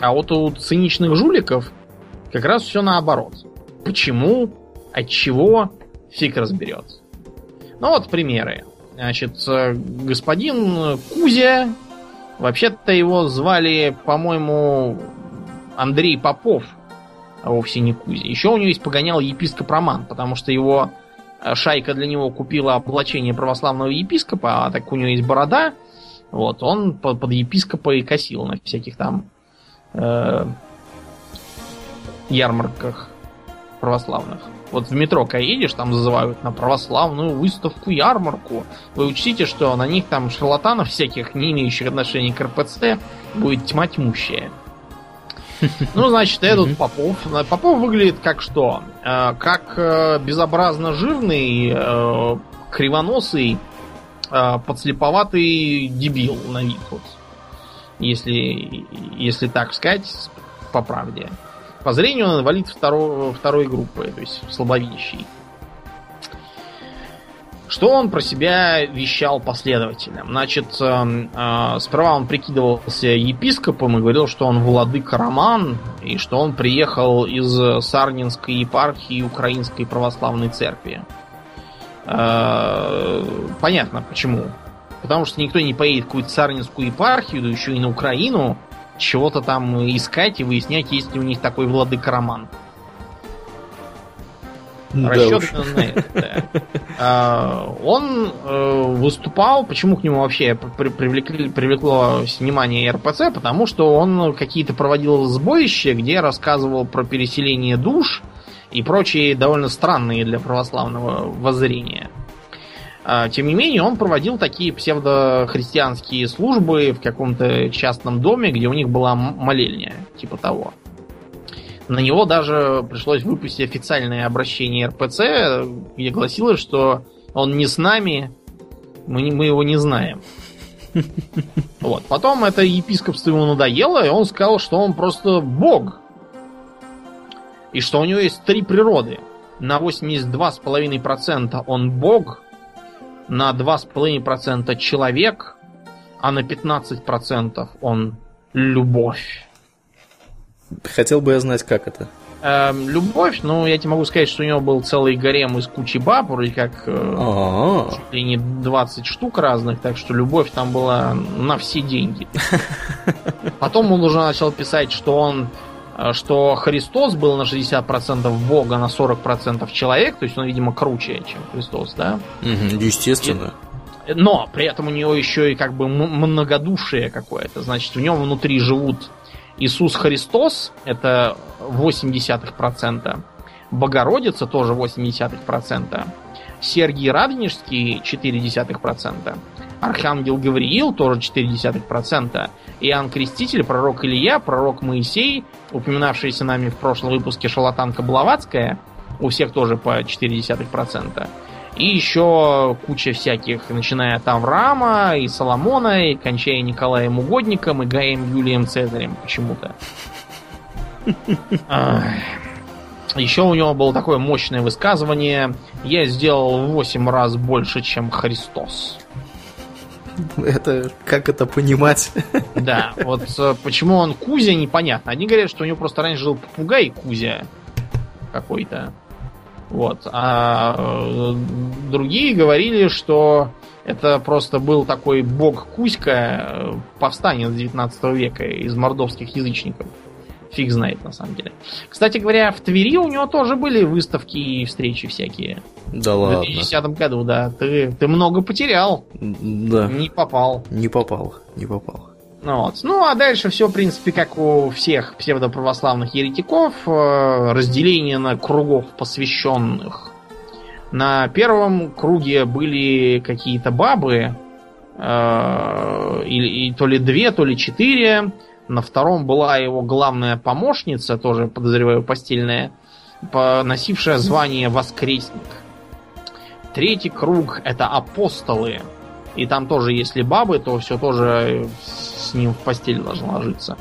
А вот у циничных жуликов как раз все наоборот. Почему? От чего? Фиг разберет. Ну вот примеры. Значит, э, господин Кузя, вообще-то его звали, по-моему, Андрей Попов, а вовсе не Кузя. Еще у него есть погонял епископ Роман, потому что его шайка для него купила облачение православного епископа, а так у него есть борода, вот, он под, под епископа и косил на всяких там э, ярмарках православных. Вот в метро, когда едешь, там зазывают на православную выставку, ярмарку. Вы учтите, что на них там шарлатанов всяких, не имеющих отношения к РПЦ, будет тьма тьмущая. Ну, значит, этот Попов. Попов выглядит как что? Э, как э, безобразно жирный, э, кривоносый, подслеповатый дебил на вид. Вот. Если, если так сказать, по правде. По зрению он инвалид второй, второй группы, то есть слабовидящий. Что он про себя вещал последовательно? Значит, э, э, сперва он прикидывался епископом и говорил, что он владыка Роман, и что он приехал из Сарнинской епархии Украинской Православной Церкви. Э, понятно, почему. Потому что никто не поедет в какую-то Сарнинскую епархию, да еще и на Украину, чего-то там искать и выяснять, есть ли у них такой владыка Роман. Да Расчет уж. на это. А, он э, выступал, почему к нему вообще привлекли, привлекло внимание РПЦ, потому что он какие-то проводил сборища, где рассказывал про переселение душ и прочие довольно странные для православного воззрения. А, тем не менее, он проводил такие псевдохристианские службы в каком-то частном доме, где у них была молельня, типа того. На него даже пришлось выпустить официальное обращение РПЦ, где гласилось, что он не с нами, мы, мы его не знаем. Вот. Потом это епископство ему надоело, и он сказал, что он просто бог. И что у него есть три природы. На 82,5% он бог, на 2,5% человек, а на 15% он любовь. Хотел бы я знать, как это. Эм, любовь, ну, я тебе могу сказать, что у него был целый гарем из кучи баб, вроде как э, чуть ли не 20 штук разных, так что любовь там была на все деньги. Потом он уже начал писать, что он э, что Христос был на 60% Бога, на 40% человек, то есть он, видимо, круче, чем Христос, да? естественно. И, но при этом у него еще и как бы многодушие какое-то. Значит, в нем внутри живут Иисус Христос это 0,8%. Богородица тоже 0,8%. Сергий Радонежский 0,4%. Архангел Гавриил тоже 0,4%. Иоанн Креститель, пророк Илья, пророк Моисей, упоминавшийся нами в прошлом выпуске Шалатанка Блаватская, у всех тоже по 0,4%. И еще куча всяких, начиная от Авраама, и Соломона, и кончая Николаем Угодником, и Гаем Юлием Цезарем почему-то. Еще у него было такое мощное высказывание «Я сделал в 8 раз больше, чем Христос». Это как это понимать? Да, вот э, почему он Кузя, непонятно. Они говорят, что у него просто раньше жил попугай Кузя какой-то. Вот. А э, другие говорили, что это просто был такой бог Кузька, э, повстанец 19 века из мордовских язычников. Фиг знает, на самом деле. Кстати говоря, в Твери у него тоже были выставки и встречи всякие. Да ладно. В 2010 году, да. Ты, ты много потерял. Да. Не попал. Не попал, не попал. Ну, вот. ну а дальше все, в принципе, как у всех псевдоправославных еретиков, э, разделение на кругов посвященных. На первом круге были какие-то бабы, э, и, и то ли две, то ли четыре. На втором была его главная помощница, тоже, подозреваю, постельная, носившая звание воскресник. Третий круг это апостолы. И там тоже, если бабы, то все тоже с ним в постель должен ложиться.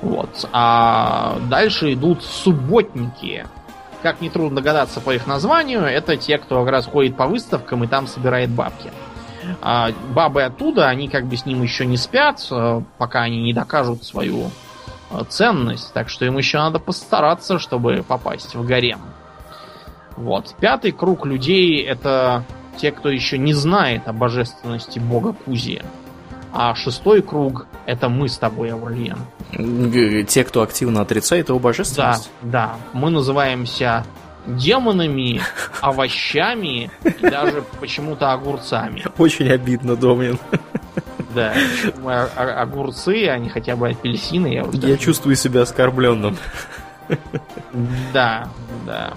Вот. А дальше идут субботники. Как нетрудно догадаться по их названию, это те, кто как раз ходит по выставкам и там собирает бабки. А бабы оттуда, они как бы с ним еще не спят, э, пока они не докажут свою э, ценность. Так что им еще надо постараться, чтобы попасть в гарем. Вот. Пятый круг людей это те, кто еще не знает о божественности бога Кузия. А шестой круг — это мы с тобой, Аурлиен. Те, кто активно отрицает его божественность? Да, да. Мы называемся демонами, овощами и даже почему-то огурцами. Очень обидно, Домнин. Да, огурцы, а не хотя бы апельсины. Я, я чувствую себя оскорбленным. Да, да.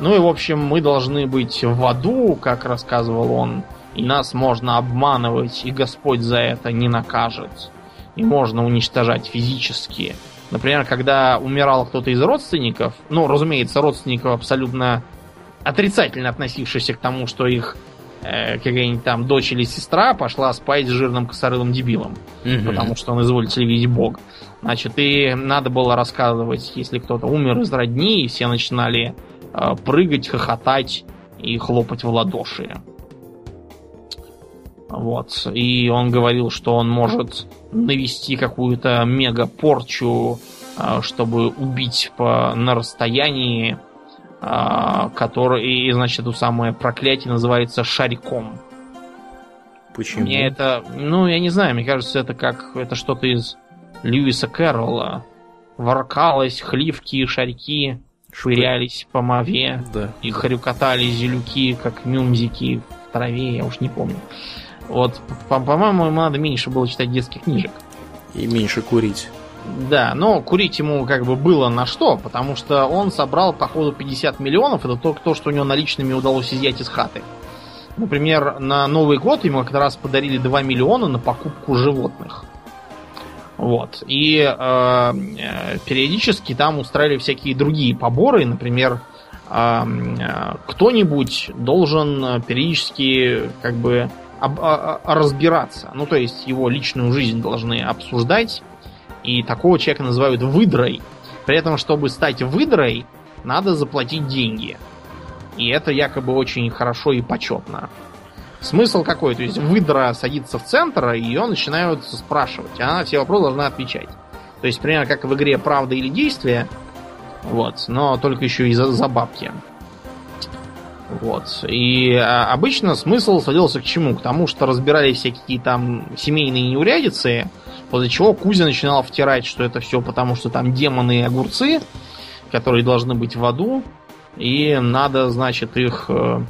Ну и, в общем, мы должны быть в аду, как рассказывал он, и нас можно обманывать, и Господь за это не накажет. И можно уничтожать физически. Например, когда умирал кто-то из родственников, ну, разумеется, родственников абсолютно отрицательно относившихся к тому, что их э, какая-нибудь там дочь или сестра пошла спать с жирным косорылым дебилом, Мгм. потому что он изволите видеть бог. Значит, и надо было рассказывать, если кто-то умер из родни, и все начинали прыгать, хохотать и хлопать в ладоши. Вот. И он говорил, что он может навести какую-то мега-порчу, э, чтобы убить по, на расстоянии, э, который, и, значит, это самое проклятие называется шариком. Почему? Мне это, ну, я не знаю, мне кажется, это как, это что-то из Льюиса Кэрролла. Воркалось, хливки, шарики швырялись по мове, Да. и хрюкотали зелюки, как мюмзики в траве, я уж не помню. Вот, по- по-моему, ему надо меньше было читать детских книжек. И меньше курить. Да, но курить ему как бы было на что, потому что он собрал, походу, 50 миллионов. Это только то, что у него наличными удалось изъять из хаты. Например, на Новый год ему как раз подарили 2 миллиона на покупку животных. Вот. И э, периодически там устраивали всякие другие поборы. Например, э, э, кто-нибудь должен периодически как бы об- а- а- разбираться. Ну, то есть его личную жизнь должны обсуждать. И такого человека называют выдрой. При этом, чтобы стать выдрой, надо заплатить деньги. И это якобы очень хорошо и почетно. Смысл какой? То есть выдра садится в центр, и ее начинают спрашивать. Она на все вопросы должна отвечать. То есть, примерно как в игре «Правда или действие», вот, но только еще и за, за бабки. Вот. И а, обычно смысл сводился к чему? К тому, что разбирались всякие там семейные неурядицы, после чего Кузя начинал втирать, что это все потому, что там демоны и огурцы, которые должны быть в аду, и надо, значит, их э,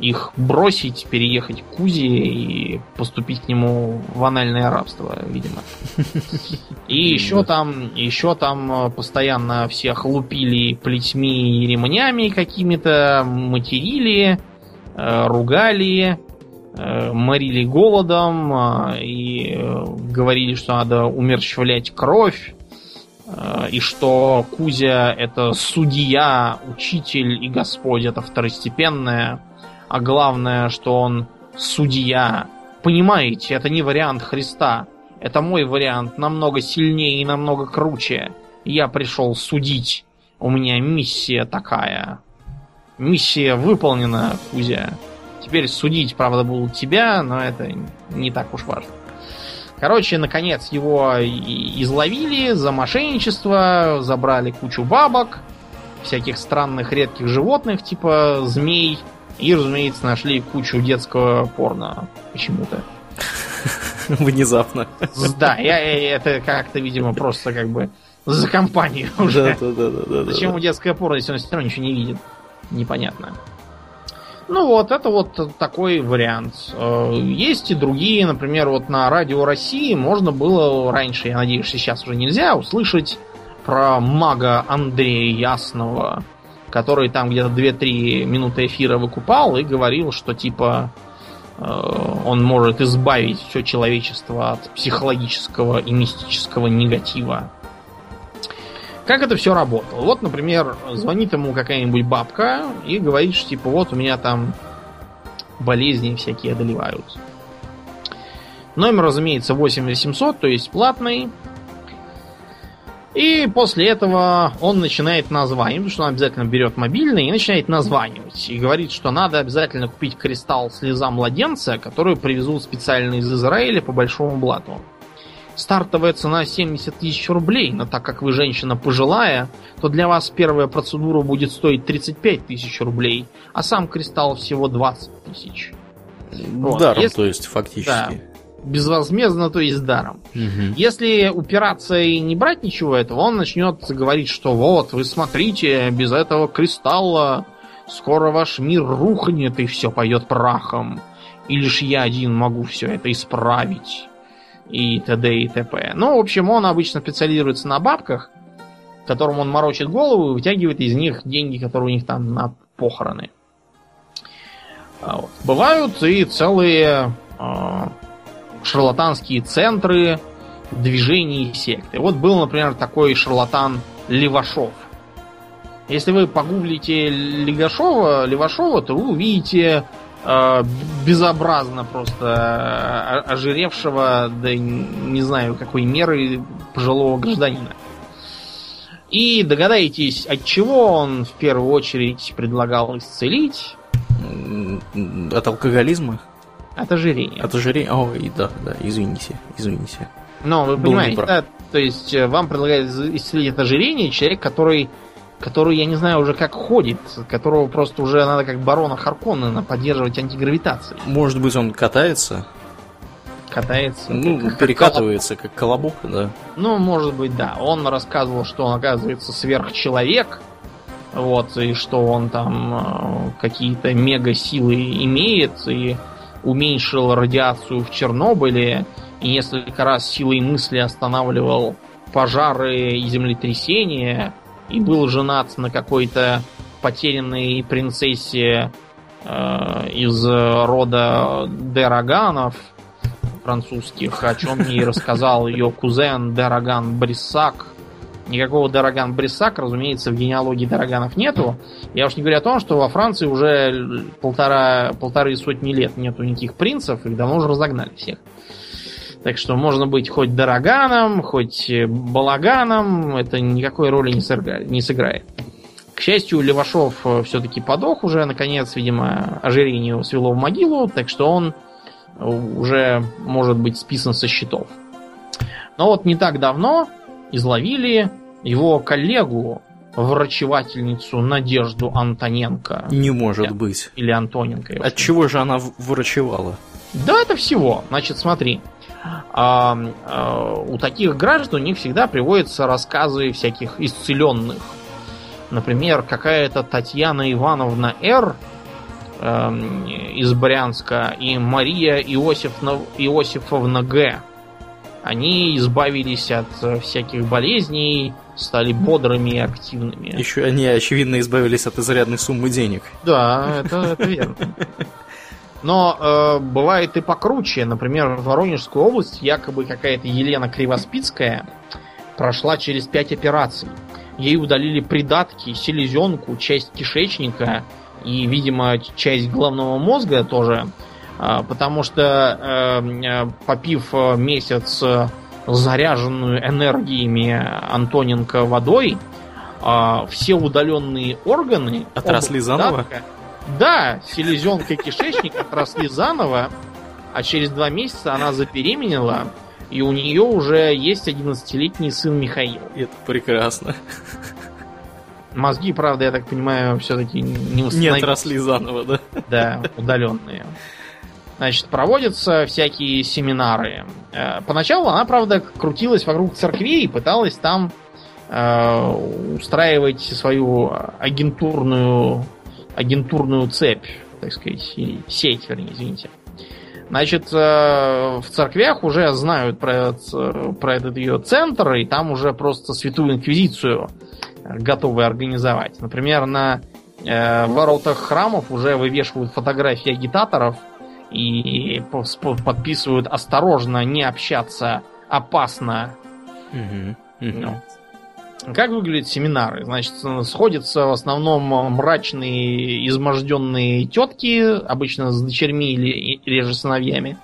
их бросить, переехать к Кузе и поступить к нему в анальное рабство, видимо. И еще там, еще там э, постоянно всех лупили плетьми и ремнями какими-то, материли, э, ругали, э, морили голодом э, и э, говорили, что надо умерщвлять кровь, э, и что Кузя это судья, учитель и Господь это второстепенное, а главное, что он судья. Понимаете, это не вариант Христа. Это мой вариант, намного сильнее и намного круче. Я пришел судить. У меня миссия такая. Миссия выполнена, Кузя. Теперь судить, правда, будут тебя, но это не так уж важно. Короче, наконец его изловили за мошенничество, забрали кучу бабок, всяких странных редких животных, типа змей, и, разумеется, нашли кучу детского порно почему-то. Внезапно. Да, я, это как-то, видимо, просто как бы за компанию уже. Да, да, да, да, да, Зачем да. ему детское порно, если он все равно ничего не видит? Непонятно. Ну вот, это вот такой вариант. Э, Есть и другие, например, вот на радио России можно было раньше, я надеюсь, сейчас уже нельзя, услышать про мага Андрея Ясного, который там где-то 2-3 минуты эфира выкупал и говорил, что типа э, он может избавить все человечество от психологического и мистического негатива. Как это все работало? Вот, например, звонит ему какая-нибудь бабка и говорит, что типа вот у меня там болезни всякие одолевают. Номер, разумеется, 8800, то есть платный. И после этого он начинает названивать, потому что он обязательно берет мобильный и начинает названивать. И говорит, что надо обязательно купить кристалл слеза младенца, который привезут специально из Израиля по большому блату. Стартовая цена 70 тысяч рублей, но так как вы женщина пожилая, то для вас первая процедура будет стоить 35 тысяч рублей, а сам кристалл всего 20 тысяч. Вот, Даром, если- то есть, фактически. Безвозмездно, то есть даром. Мгм. Если упираться и не брать ничего этого, он начнет говорить, что вот, вы смотрите, без этого кристалла скоро ваш мир рухнет и все пойдет прахом. И лишь я один могу все это исправить. И т.д. и т.п. Ну, в общем, он обычно специализируется на бабках. которым он морочит голову и вытягивает из них деньги, которые у них там на похороны. А вот. Бывают и целые э, шарлатанские центры движений и секты. Вот был, например, такой шарлатан Левашов. Если вы погуглите Левашова, Левашова, то вы увидите безобразно просто ожиревшего, да не знаю какой меры, пожилого гражданина. И догадаетесь, от чего он в первую очередь предлагал исцелить? От алкоголизма? От ожирения. От ожирения? Ой, да, да, извините, извините. Но вы Был понимаете, да, то есть э, вам предлагают исцелить от ожирения человек, который, который, я не знаю, уже как ходит, которого просто уже надо как барона Харконнена поддерживать антигравитацией. Может быть, он катается? Катается. Ну, как, перекатывается, как колобок, да. Ну, может быть, да. Он рассказывал, что он, оказывается, сверхчеловек, вот, и что он там э, какие-то мега силы имеет, и уменьшил радиацию в Чернобыле, и несколько раз силой мысли останавливал пожары и землетрясения, и был женат на какой-то потерянной принцессе э, из рода Дераганов французских, о чем мне рассказал ее кузен Дераган Бриссак. Никакого Дераган Бриссак, разумеется, в генеалогии Дераганов нету. Я уж не говорю о том, что во Франции уже полтора, полторы сотни лет нету никаких принцев, их давно уже разогнали всех. Так что можно быть хоть Дороганом, хоть Балаганом, это никакой роли не, сыграет. Не сыграет. К счастью, Левашов э, все-таки подох уже, наконец, видимо, ожирение свело в могилу, так что он уже может быть списан со счетов. Но вот не так давно изловили его коллегу, врачевательницу Надежду Антоненко. Не может или, быть. Или Антоненко. От чего же она врачевала? Да, это всего. Значит, смотри. А, а, у таких граждан у них всегда приводятся рассказы всяких исцеленных. Например, какая-то Татьяна Ивановна Р. Э, из Брянска и Мария Иосифовна, Иосифовна Г. Они избавились от всяких болезней, стали бодрыми и активными. Еще они, очевидно, избавились от изрядной суммы денег. Да, это, это верно. Но э, бывает и покруче. Например, в Воронежскую область якобы какая-то Елена Кривоспицкая прошла через пять операций. Ей удалили придатки, селезенку, часть кишечника и, видимо, часть головного мозга тоже. Э, потому что, э, э попив месяц заряженную энергиями Антоненко водой, э, все удаленные органы... Отросли заново? Придатка, да, селезенка и кишечник отросли заново, а через два месяца она забеременела, и у нее уже есть 11-летний сын Михаил. Это прекрасно. Мозги, правда, я так понимаю, все-таки не установили. Не отросли заново, да? Да, удаленные. Значит, проводятся всякие семинары. Э, поначалу она, правда, крутилась вокруг церквей и пыталась там э, устраивать свою агентурную агентурную цепь, так сказать, сеть, вернее, извините. Значит, э, в церквях уже знают про, этот, про этот ее центр, и там уже просто святую инквизицию готовы организовать. Например, на э, воротах храмов уже вывешивают фотографии агитаторов и подписывают осторожно, не общаться, опасно. Угу, угу. Ну. Как выглядят семинары? Значит, сходятся в основном мрачные, изможденные тетки, обычно с дочерьми или реже сыновьями.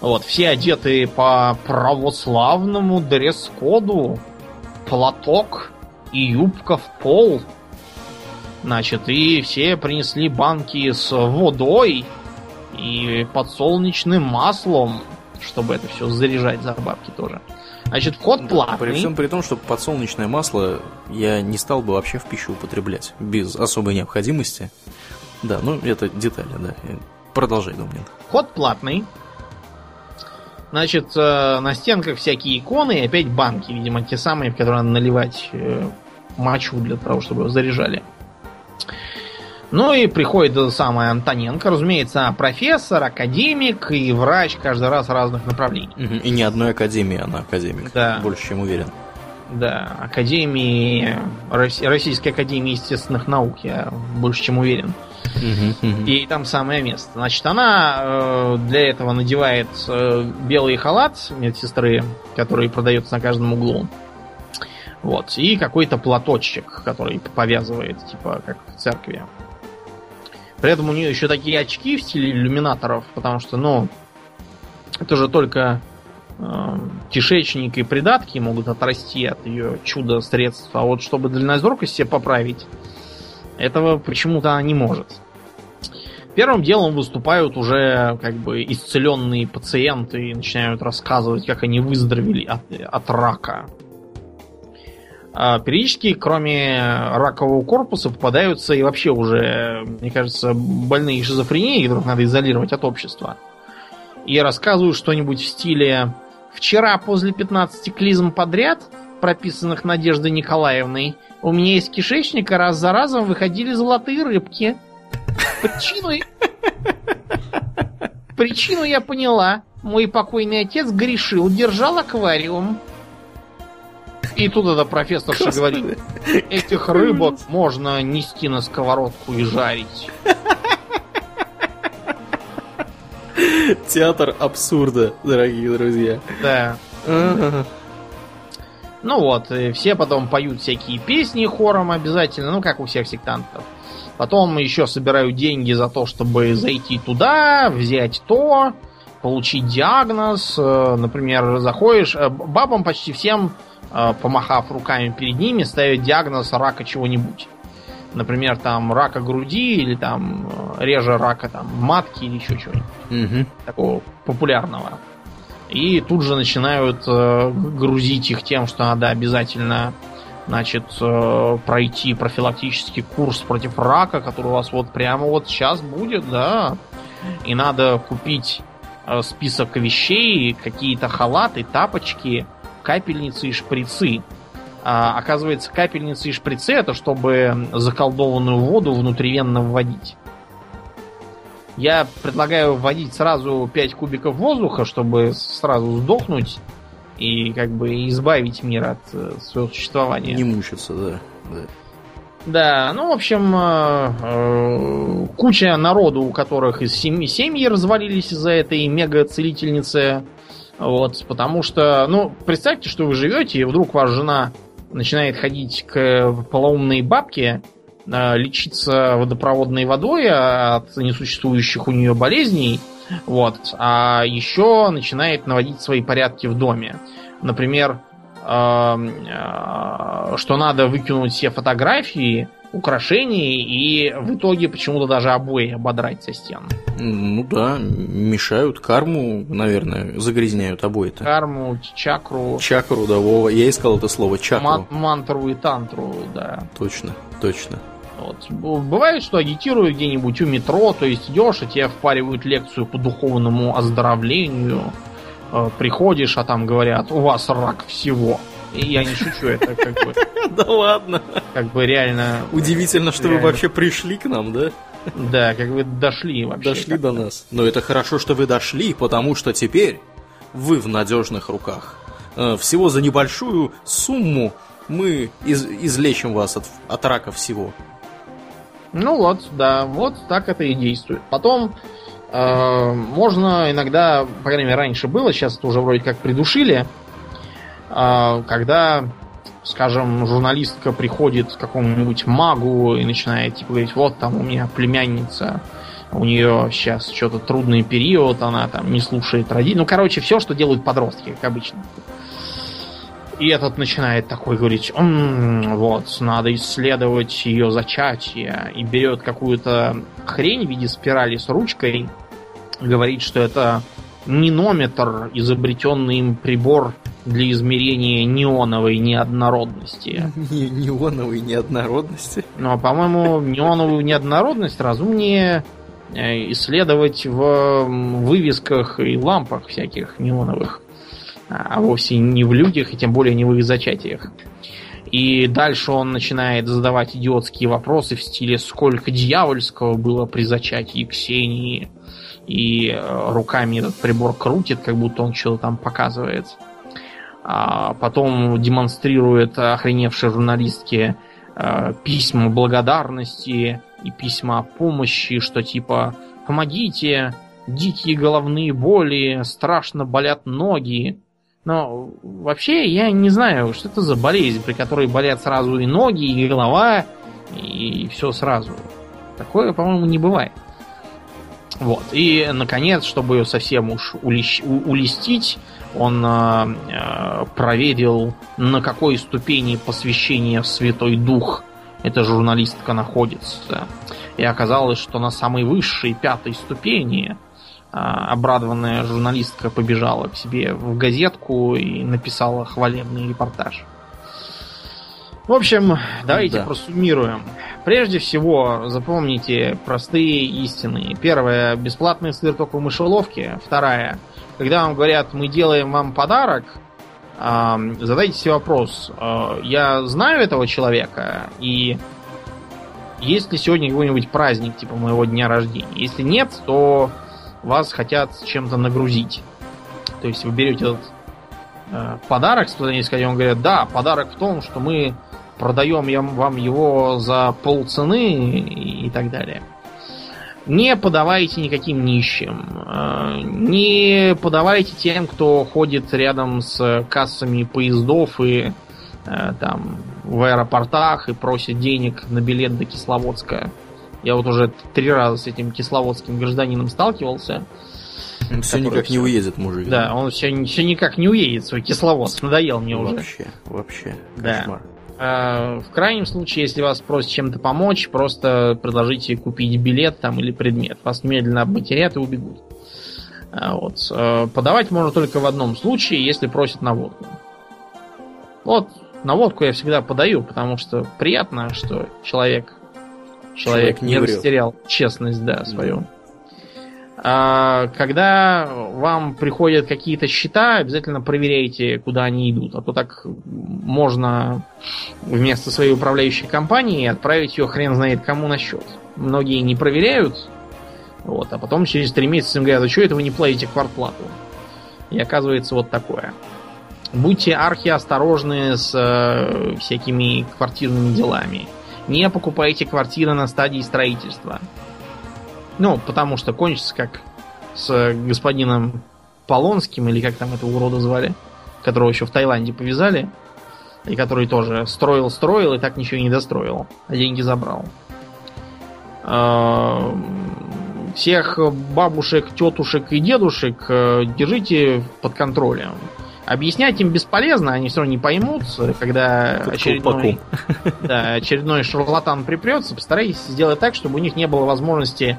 Вот, все одеты по православному дресс-коду. Платок и юбка в пол. Значит, и все принесли банки с водой и подсолнечным маслом, чтобы это все заряжать за бабки тоже. Значит, вход платный. При всем при том, что подсолнечное масло я не стал бы вообще в пищу употреблять без особой необходимости. Да, ну это детали, да. Продолжай, Домнин. Вход платный. Значит, э, на стенках всякие иконы и опять банки, видимо, те самые, в которые надо наливать э, мочу для того, чтобы его заряжали. Ну и приходит эта самая Антоненко, разумеется, профессор, академик и врач каждый раз разных направлений. И ни одной академии она академик. Да. Больше чем уверен. Да, Академии, Российской Академии Естественных Наук, я больше чем уверен. И там самое место. Значит, она э, для этого надевает э, белый халат медсестры, который продается на каждом углу. Вот. И какой-то платочек, который повязывает, типа, как в церкви. При этом у нее еще такие очки в стиле иллюминаторов, потому что, ну, это же только э, кишечник и придатки могут отрасти от ее чудо-средств. А вот чтобы дальнозоркость себе поправить, этого почему-то она не может. Первым делом выступают уже как бы исцеленные пациенты и начинают рассказывать, как они выздоровели от, от рака. А периодически, кроме ракового корпуса, попадаются и вообще уже, мне кажется, больные шизофренией, которых надо изолировать от общества. И рассказывают что-нибудь в стиле «Вчера после 15 клизм подряд, прописанных Надеждой Николаевной, у меня из кишечника раз за разом выходили золотые рыбки. Причину... Причину я поняла. Мой покойный отец грешил, держал аквариум. И тут это профессорша говорит, этих рыбок можно нести на сковородку и жарить. Театр абсурда, дорогие друзья. Да. Ну вот, все потом поют всякие песни хором обязательно, ну как у всех сектантов. Потом еще собирают деньги за то, чтобы зайти туда, взять то, получить диагноз. Э, например, заходишь, э, бабам почти всем, помахав руками перед ними, ставят диагноз рака чего-нибудь. Например, там рака груди или там реже рака там матки или еще чего-нибудь. Угу. Такого популярного. И тут же начинают э, грузить их тем, что надо обязательно значит, э, пройти профилактический курс против рака, который у вас вот прямо вот сейчас будет, да. И надо купить э, список вещей, какие-то халаты, тапочки, капельницы и шприцы. А, оказывается, капельницы и шприцы это чтобы заколдованную воду внутривенно вводить. Я предлагаю вводить сразу 5 кубиков воздуха, чтобы сразу сдохнуть и как бы избавить мир от э, своего существования. Не мучиться, да. Да, да ну, в общем, э, э, куча народу, у которых из семьи, семьи развалились из-за этой мега-целительницы. Вот, потому что, ну, представьте, что вы живете, и вдруг ваша жена начинает ходить к полоумной бабке, Э, лечиться водопроводной водой от несуществующих у нее болезней, вот, а еще начинает наводить свои порядки в доме. Например, эм, э, что надо выкинуть все фотографии, украшения и в итоге почему-то даже обои ободрать со стен. Ну да, мешают карму, наверное, загрязняют обои-то. Карму, чакру. Чакру, да, Вова. Я искал это слово чакру. Ман- мантру и тантру, да. Точно, точно. Вот. Бывает, что агитируют где-нибудь у метро, то есть идешь, и тебе впаривают лекцию по духовному оздоровлению. Э, приходишь, а там говорят, у вас рак всего. И я не шучу, это как бы... Да ладно. Как бы реально... Удивительно, что вы вообще пришли к нам, да? Да, как вы дошли вообще. Дошли до нас. Но это хорошо, что вы дошли, потому что теперь вы в надежных руках. Э, всего за небольшую сумму мы из излечим вас от, от рака всего. Ну вот, да, вот так это и действует. Потом э, можно иногда, по крайней мере, раньше было, сейчас это уже вроде как придушили, когда, скажем, журналистка приходит к какому-нибудь магу и начинает типа говорить, вот там у меня племянница, у нее сейчас что-то трудный период, она там не слушает родителей. Ну, короче, все, что делают подростки, как обычно. И этот начинает такой говорить, М-м, вот, надо исследовать ее зачатие. И берет какую-то хрень в виде спирали с ручкой, говорит, что это ненометр, изобретенный им прибор для измерения неоновой неоднородности. Не, неоновой неоднородности? Ну, а, по-моему, неоновую неоднородность разумнее э, исследовать в вывесках и лампах всяких неоновых а вовсе не в людях, и тем более не в их зачатиях. И дальше он начинает задавать идиотские вопросы в стиле «Сколько дьявольского было при зачатии Ксении?» И э, руками этот прибор крутит, как будто он что-то там показывает. А потом демонстрирует охреневшей журналистке э, письма благодарности и письма помощи, что типа «помогите, дикие головные боли, страшно болят ноги». Но вообще я не знаю, что это за болезнь, при которой болят сразу и ноги, и голова, и все сразу. Такое, по-моему, не бывает. Вот. И, наконец, чтобы ее совсем уж улещ... улестить, он э, проверил, на какой ступени посвящения в Святой Дух эта журналистка находится. И оказалось, что на самой высшей, пятой ступени э, обрадованная журналистка побежала к себе в газетку и написала хвалебный репортаж. В общем, давайте да. просуммируем. Прежде всего, запомните простые истины. Первое, бесплатный сыр только в мышеловке. Вторая, когда вам говорят, мы делаем вам подарок, задайте себе вопрос, а, я знаю этого человека, и есть ли сегодня какой-нибудь праздник, типа моего дня рождения? Если нет, то вас хотят чем-то нагрузить. То есть вы берете этот э, подарок, куда-нибудь сказать, он говорит, да, подарок в том, что мы продаем вам его за полцены и так далее. Не подавайте никаким нищим. Э, не подавайте тем, кто ходит рядом с кассами поездов и э, там в аэропортах и просит денег на билет до Кисловодска. Я вот уже три раза с этим кисловодским гражданином сталкивался. Все никак все... не уедет, мужик. Да, он все, все никак не уедет, свой Кисловодск. Надоел мне вообще, уже. Вообще, вообще. Кошмар. Да. А, в крайнем случае, если вас просят чем-то помочь, просто предложите купить билет там или предмет. Вас медленно обматерят и убегут. А, вот. А, подавать можно только в одном случае, если просят на водку. Вот, на водку я всегда подаю, потому что приятно, что человек, человек, человек не, не растерял честность, да, свою. Mm. А, когда вам приходят какие-то счета, обязательно проверяйте, куда они идут. А то так можно вместо своей управляющей компании отправить ее хрен знает кому на счет. Многие не проверяют, вот, а потом через три месяца им говорят, а что это вы не платите квартплату? И оказывается вот такое. Будьте архи осторожны с э, всякими квартирными делами. Не покупайте квартиры на стадии строительства. Ну, потому что кончится как с господином Полонским, или как там этого урода звали, которого еще в Таиланде повязали, и который тоже строил-строил и так ничего не достроил, а деньги забрал. А, всех бабушек, тетушек и дедушек э, держите под контролем. Объяснять им бесполезно, они все равно не поймут, когда очередной, да, очередной шарлатан припрется. Постарайтесь сделать так, чтобы у них не было возможности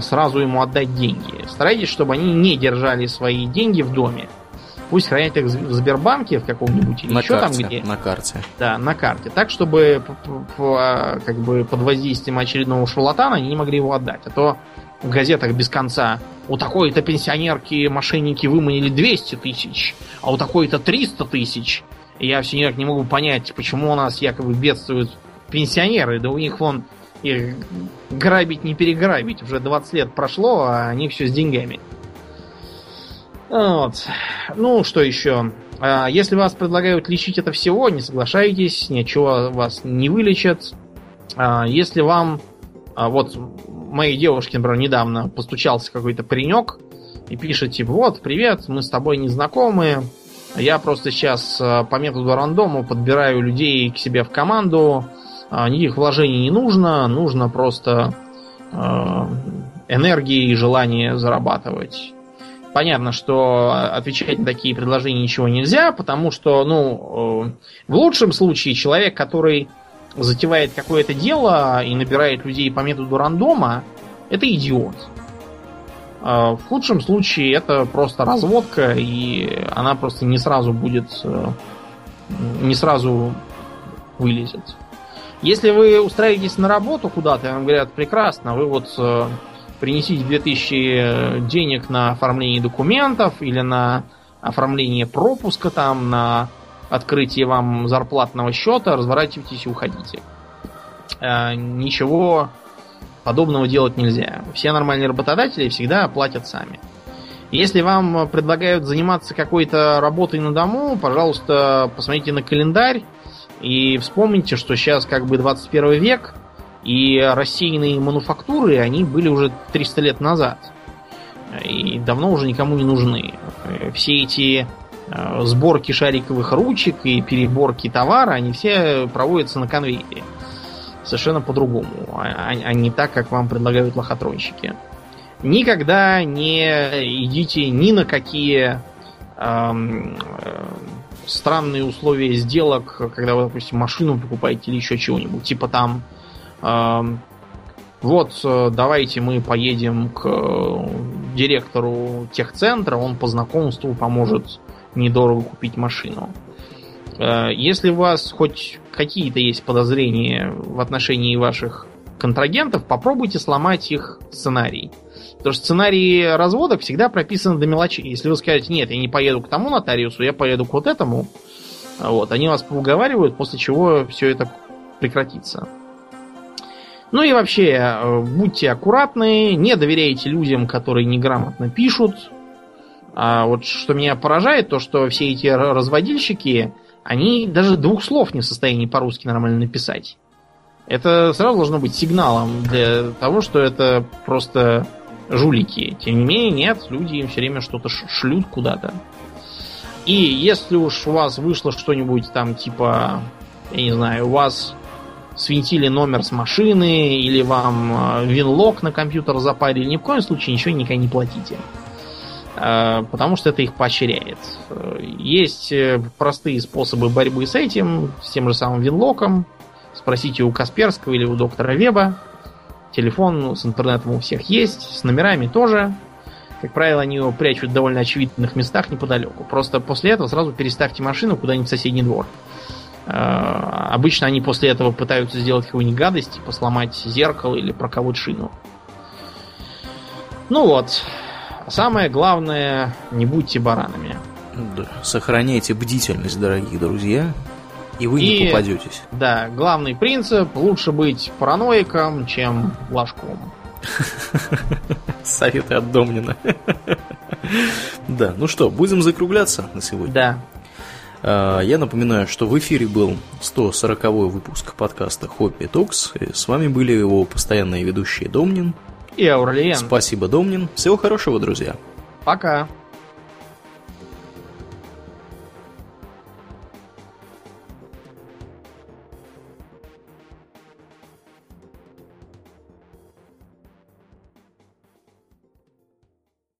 сразу ему отдать деньги. Старайтесь, чтобы они не держали свои деньги в доме. Пусть хранят их в Сбербанке в каком-нибудь или на еще карте, там где. На карте. Да, на карте. Так, чтобы а, как бы под воздействием очередного шарлатана они не могли его отдать. А то в газетах без конца у такой-то пенсионерки мошенники выманили 200 тысяч, а у такой-то 300 тысяч. Я все никак не могу понять, почему у нас якобы бедствуют пенсионеры. Да у них вон их грабить не переграбить. Уже 20 лет прошло, а они все с деньгами. Вот. Ну, что еще? А, если вас предлагают лечить это всего, не соглашайтесь, ничего вас не вылечат. А, если вам... А, вот моей девушке, например, недавно постучался какой-то паренек и пишет, типа, вот, привет, мы с тобой не знакомы, я просто сейчас по методу рандому подбираю людей к себе в команду, никаких вложений не нужно, нужно просто э, энергии и желание зарабатывать. Понятно, что отвечать на такие предложения ничего нельзя, потому что, ну, э, в лучшем случае человек, который затевает какое-то дело и набирает людей по методу рандома, это идиот. Э, в худшем случае это просто разводка, и она просто не сразу будет, э, не сразу вылезет. Если вы устраиваетесь на работу куда-то, вам говорят, прекрасно, вы вот э, принесите 2000 денег на оформление документов или на оформление пропуска там, на открытие вам зарплатного счета, разворачивайтесь и уходите. Э, ничего подобного делать нельзя. Все нормальные работодатели всегда платят сами. Если вам предлагают заниматься какой-то работой на дому, пожалуйста, посмотрите на календарь и вспомните, что сейчас как бы 21 век, и рассеянные мануфактуры, они были уже 300 лет назад. И давно уже никому не нужны. Все эти э, сборки шариковых ручек и переборки товара, они все проводятся на конвейере. Совершенно по-другому, а, а не так, как вам предлагают лохотронщики. Никогда не идите ни на какие эм, э, странные условия сделок, когда вы, допустим, машину покупаете или еще чего-нибудь. Типа там эм, вот э, давайте мы поедем к э, директору техцентра, он по знакомству поможет недорого купить машину. Э, если у вас хоть какие-то есть подозрения в отношении ваших контрагентов, попробуйте сломать их сценарий. Потому что сценарии разводов всегда прописаны до мелочей. Если вы скажете, нет, я не поеду к тому нотариусу, я поеду к вот этому, вот, они вас поуговаривают, после чего все это прекратится. Ну и вообще, э, будьте аккуратны, не доверяйте людям, которые неграмотно пишут. А вот что меня поражает, то что все эти разводильщики, они даже двух слов не в состоянии по-русски нормально написать. Это сразу должно быть сигналом для того, что это просто жулики. Тем не менее, нет, люди им все время что-то шлют куда-то. И если уж у вас вышло что-нибудь там типа, я не знаю, у вас свинтили номер с машины, или вам э, винлок на компьютер запарили, ни в коем случае ничего никогда не платите. Э, потому что это их поощряет. Есть э, простые способы борьбы с этим, с тем же самым винлоком. Спросите у Касперского или у доктора Веба. Телефон с интернетом у всех есть, с номерами тоже. Как правило, они его прячут в довольно очевидных местах неподалеку. Просто после этого сразу переставьте машину куда-нибудь в соседний двор. Э, обычно они после этого пытаются сделать какую-нибудь гадость, типа сломать зеркало или проковать шину. Ну вот. Самое главное, не будьте баранами. Да. Сохраняйте бдительность, дорогие друзья, и вы и, не попадетесь. Да, главный принцип лучше быть параноиком, чем ложком. Советы от Домнина. Да, ну что, будем закругляться на сегодня? Да. А, я напоминаю, что в эфире был 140 выпуск подкаста Хобби Токс. С вами были его постоянные ведущие Домнин и Аурлиен. Спасибо, Домнин. Всего хорошего, друзья. Пока.